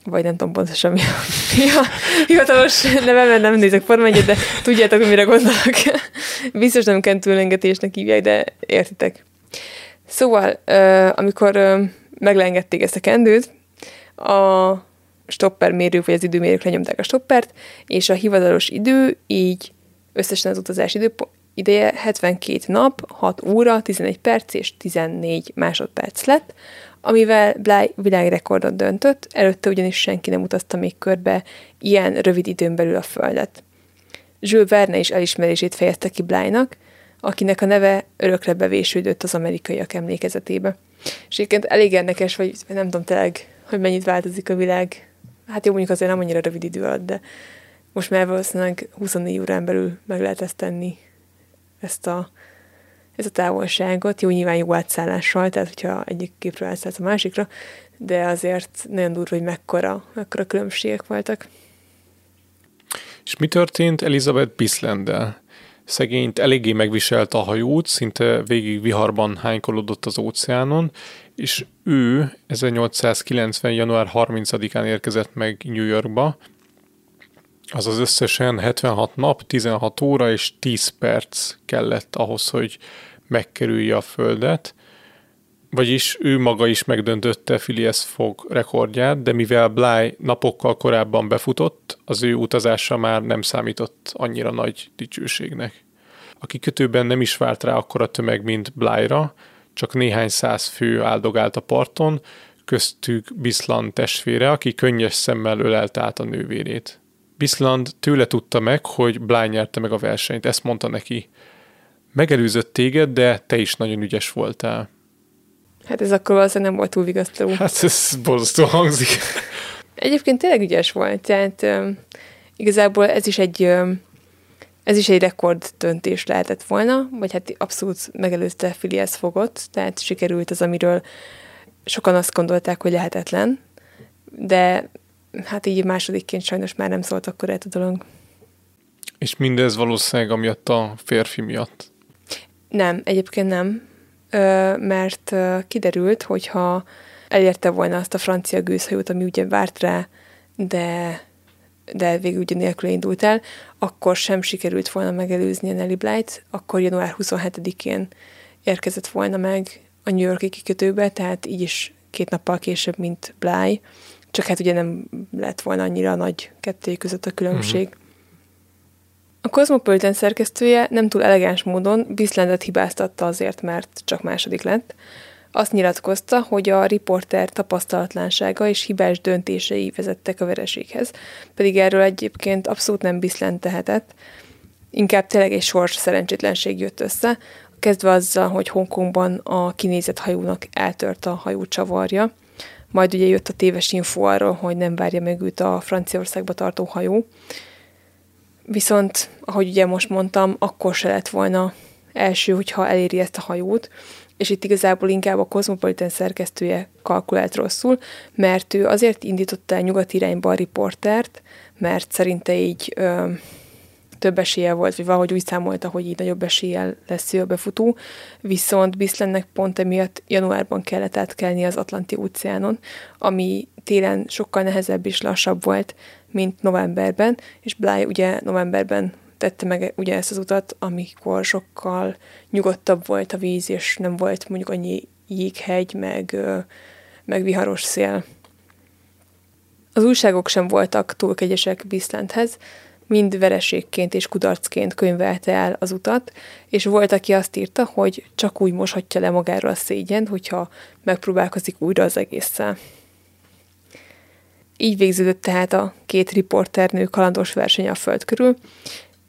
Vagy nem tudom pontosan mi a, mi a hivatalos neve, mert nem nézek Forma 1 de tudjátok, mire gondolok. Biztos nem kendőlengetésnek hívják, de értitek. Szóval, amikor meglengették ezt a kendőt, a stopper mérők, vagy az időmérők lenyomták a stoppert, és a hivatalos idő így összesen az utazás idő, ideje 72 nap, 6 óra, 11 perc és 14 másodperc lett, amivel Bly világrekordot döntött, előtte ugyanis senki nem utazta még körbe ilyen rövid időn belül a Földet. Jules Verne is elismerését fejezte ki Blynak, akinek a neve örökre bevésődött az amerikaiak emlékezetébe. És egyébként elég érdekes, vagy nem tudom tényleg, hogy mennyit változik a világ hát jó, mondjuk azért nem annyira rövid idő alatt, de most már valószínűleg 24 órán belül meg lehet ezt tenni, ezt a, ezt a távolságot. Jó, nyilván jó átszállással, tehát hogyha egyik képről átszállsz a másikra, de azért nagyon durva, hogy mekkora, mekkora különbségek voltak. És mi történt Elizabeth Bislandel? Szegényt eléggé megviselt a hajót, szinte végig viharban hánykolódott az óceánon, és ő 1890. január 30-án érkezett meg New Yorkba, azaz összesen 76 nap, 16 óra és 10 perc kellett ahhoz, hogy megkerülje a Földet, vagyis ő maga is megdöntötte Phileas Fogg rekordját, de mivel Bly napokkal korábban befutott, az ő utazása már nem számított annyira nagy dicsőségnek. A kikötőben nem is várt rá akkora tömeg, mint Blyra, csak néhány száz fő áldogált a parton, köztük Bisland testvére, aki könnyes szemmel ölelte át a nővérét. Bisland tőle tudta meg, hogy Bly nyerte meg a versenyt, ezt mondta neki. Megelőzött téged, de te is nagyon ügyes voltál. Hát ez akkor valószínűleg nem volt túl vigasztaló. Hát ez borzasztó hangzik. Egyébként tényleg ügyes volt, tehát um, igazából ez is egy um, ez is egy rekord döntés lehetett volna, vagy hát abszolút megelőzte Filias fogot, tehát sikerült az, amiről sokan azt gondolták, hogy lehetetlen, de hát így másodikként sajnos már nem szólt akkor a dolog. És mindez valószínűleg amiatt a férfi miatt? Nem, egyébként nem, mert kiderült, hogyha elérte volna azt a francia gőzhajót, ami ugye várt rá, de de végül ugye nélkül indult el, akkor sem sikerült volna megelőzni a Nelly Blight, akkor január 27-én érkezett volna meg a New Yorki kikötőbe, tehát így is két nappal később, mint Bly, csak hát ugye nem lett volna annyira nagy kettőjük között a különbség. Uh-huh. A Cosmopolitan szerkesztője nem túl elegáns módon Bislandet hibáztatta azért, mert csak második lett, azt nyilatkozta, hogy a riporter tapasztalatlansága és hibás döntései vezettek a vereséghez, pedig erről egyébként abszolút nem Biszlent tehetett, inkább tényleg egy sors szerencsétlenség jött össze, kezdve azzal, hogy Hongkongban a kinézett hajónak eltört a hajó csavarja, majd ugye jött a téves info arról, hogy nem várja meg őt a Franciaországba tartó hajó. Viszont, ahogy ugye most mondtam, akkor se lett volna első, hogyha eléri ezt a hajót, és itt igazából inkább a Cosmopolitan szerkesztője kalkulált rosszul, mert ő azért indította el nyugat irányba a riportert, mert szerinte így ö, több esélye volt, vagy valahogy úgy számolta, hogy így nagyobb eséllyel lesz ő a befutó, viszont Biszlennek pont emiatt januárban kellett átkelni az Atlanti óceánon, ami télen sokkal nehezebb és lassabb volt, mint novemberben, és Bly ugye novemberben tette meg ugye ezt az utat, amikor sokkal nyugodtabb volt a víz, és nem volt mondjuk annyi jéghegy, meg, meg viharos szél. Az újságok sem voltak túl kegyesek Biszlenthez, mind vereségként és kudarcként könyvelte el az utat, és volt, aki azt írta, hogy csak úgy moshatja le magáról a szégyent, hogyha megpróbálkozik újra az egésszel. Így végződött tehát a két riporternő kalandos verseny a föld körül.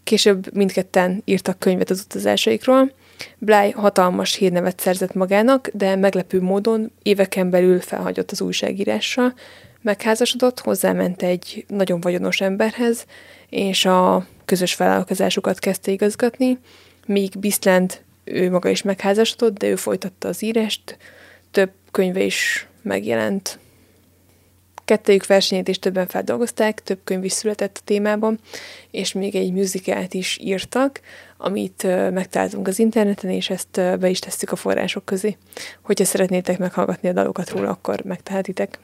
Később mindketten írtak könyvet az utazásaikról. Bly hatalmas hírnevet szerzett magának, de meglepő módon éveken belül felhagyott az újságírással, megházasodott, hozzáment egy nagyon vagyonos emberhez, és a közös vállalkozásukat kezdte igazgatni, míg Biszlend ő maga is megházasodott, de ő folytatta az írást, több könyve is megjelent. Kettejük versenyét is többen feldolgozták, több könyv is született a témában, és még egy musicalt is írtak, amit megtaláltunk az interneten, és ezt be is tesszük a források közé. Hogyha szeretnétek meghallgatni a dalokat róla, akkor megtehetitek.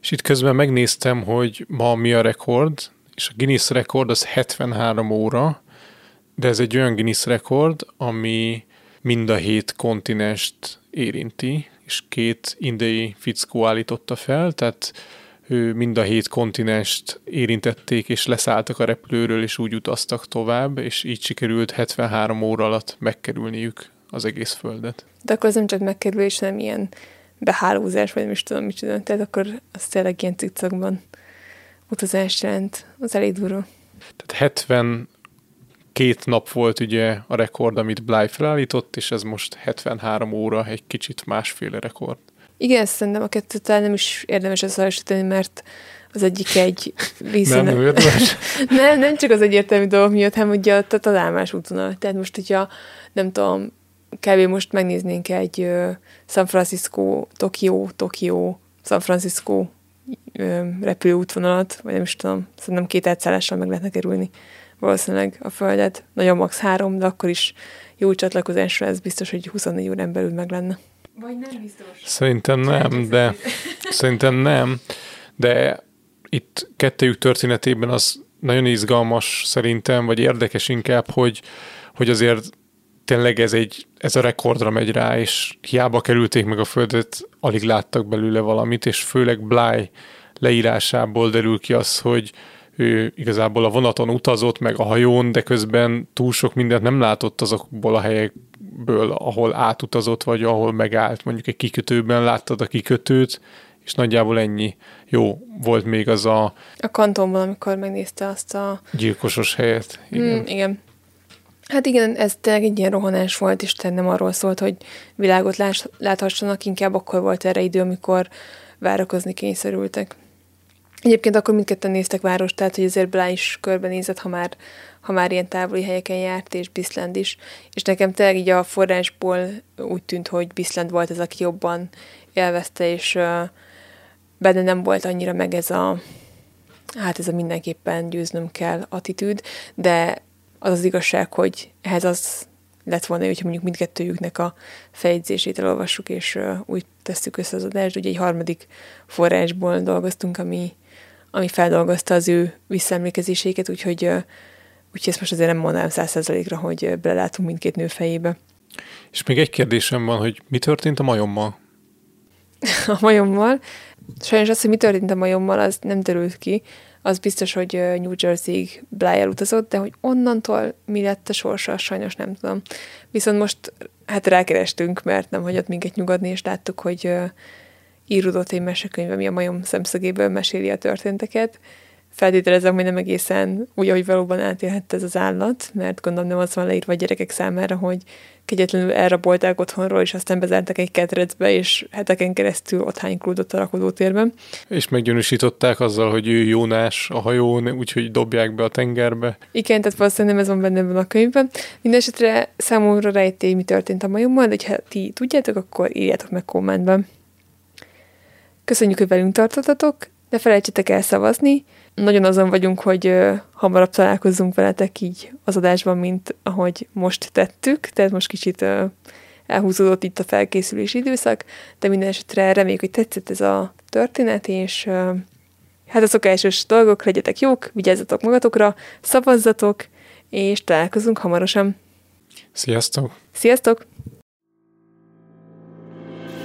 És itt közben megnéztem, hogy ma mi a rekord, és a Guinness rekord az 73 óra, de ez egy olyan Guinness rekord, ami mind a hét kontinest érinti, és két indiai fickó állította fel, tehát ő mind a hét kontinest érintették, és leszálltak a repülőről, és úgy utaztak tovább, és így sikerült 73 óra alatt megkerülniük az egész földet. De akkor az nem csak megkerülés, hanem ilyen behálózás, vagy nem is tudom, tudom. Tehát akkor az tényleg ilyen cicakban utazás jelent. Az elég durva. Tehát 70 két nap volt ugye a rekord, amit Bly felállított, és ez most 73 óra, egy kicsit másféle rekord. Igen, szerintem a kettőt nem is érdemes összehasonlítani, mert az egyik egy vízszín... Nem, nem, nem, csak az egyértelmű dolgok miatt, hanem ugye a találmás útvonal. Tehát most, hogyha nem tudom, kb. most megnéznénk egy San Francisco, Tokió, Tokió, San Francisco repülőútvonalat, vagy nem is tudom, szerintem két átszállással meg lehetne kerülni valószínűleg a Földet. Nagyon max. három, de akkor is jó csatlakozásra ez biztos, hogy 24 órán belül meg lenne. Vagy nem biztos. Szerintem nem, de szerintem nem, de itt kettőjük történetében az nagyon izgalmas szerintem, vagy érdekes inkább, hogy, hogy azért tényleg ez, egy, ez a rekordra megy rá, és hiába kerülték meg a földet, alig láttak belőle valamit, és főleg Bly leírásából derül ki az, hogy ő igazából a vonaton utazott, meg a hajón, de közben túl sok mindent nem látott azokból a helyekből, ahol átutazott, vagy ahol megállt. Mondjuk egy kikötőben láttad a kikötőt, és nagyjából ennyi. Jó, volt még az a... A kantonban, amikor megnézte azt a... Gyilkosos helyet. Igen. Mm, igen. Hát igen, ez tényleg egy ilyen rohanás volt, és nem arról szólt, hogy világot láthassanak, inkább akkor volt erre idő, amikor várakozni kényszerültek. Egyébként akkor mindketten néztek város, tehát hogy azért Blá is körbenézett, ha már, ha már ilyen távoli helyeken járt, és Biszland is. És nekem tényleg így a forrásból úgy tűnt, hogy Biszland volt az, aki jobban élvezte, és uh, benne nem volt annyira meg ez a hát ez a mindenképpen győznöm kell attitűd, de az az igazság, hogy ehhez az lett volna, hogyha mondjuk mindkettőjüknek a fejegyzését elolvassuk, és uh, úgy tesszük össze az adást, hogy egy harmadik forrásból dolgoztunk, ami ami feldolgozta az ő visszaemlékezéseiket, úgyhogy, úgyhogy ezt most azért nem mondanám százszerzalékra, hogy belelátunk mindkét nő fejébe. És még egy kérdésem van, hogy mi történt a majommal? a majommal? Sajnos az, hogy mi történt a majommal, az nem derült ki. az biztos, hogy New Jersey-ig Bly utazott, de hogy onnantól mi lett a sorsa, sajnos nem tudom. Viszont most hát rákerestünk, mert nem hagyott minket nyugodni, és láttuk, hogy íródott egy mesekönyv, ami a majom szemszögéből meséli a történteket, feltételezem, hogy nem egészen úgy, ahogy valóban átélhette ez az állat, mert gondolom nem az van leírva a gyerekek számára, hogy kegyetlenül elrabolták otthonról, és aztán bezártak egy ketrecbe, és heteken keresztül ott hánykródott a rakodótérben. És meggyanúsították azzal, hogy ő Jónás a hajón, úgyhogy dobják be a tengerbe. Igen, tehát valószínűleg nem ez van benne ebben a könyvben. Mindenesetre számomra rejtély, mi történt a majommal, de ha ti tudjátok, akkor írjátok meg kommentben. Köszönjük, hogy velünk tartottatok, ne felejtsetek el szavazni, nagyon azon vagyunk, hogy hamarabb találkozzunk veletek így az adásban, mint ahogy most tettük, tehát most kicsit elhúzódott itt a felkészülési időszak, de minden esetre reméljük, hogy tetszett ez a történet, és hát a szokásos dolgok, legyetek jók, vigyázzatok magatokra, szavazzatok, és találkozunk hamarosan. Sziasztok! Sziasztok!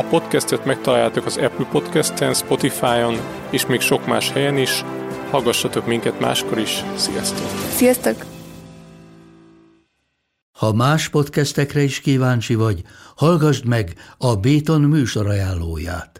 A podcastet megtaláljátok az Apple Podcast-en, Spotify-on és még sok más helyen is. Hallgassatok minket máskor is. Sziasztok! Sziasztok! Ha más podcastekre is kíváncsi vagy, hallgassd meg a Béton műsor ajánlóját.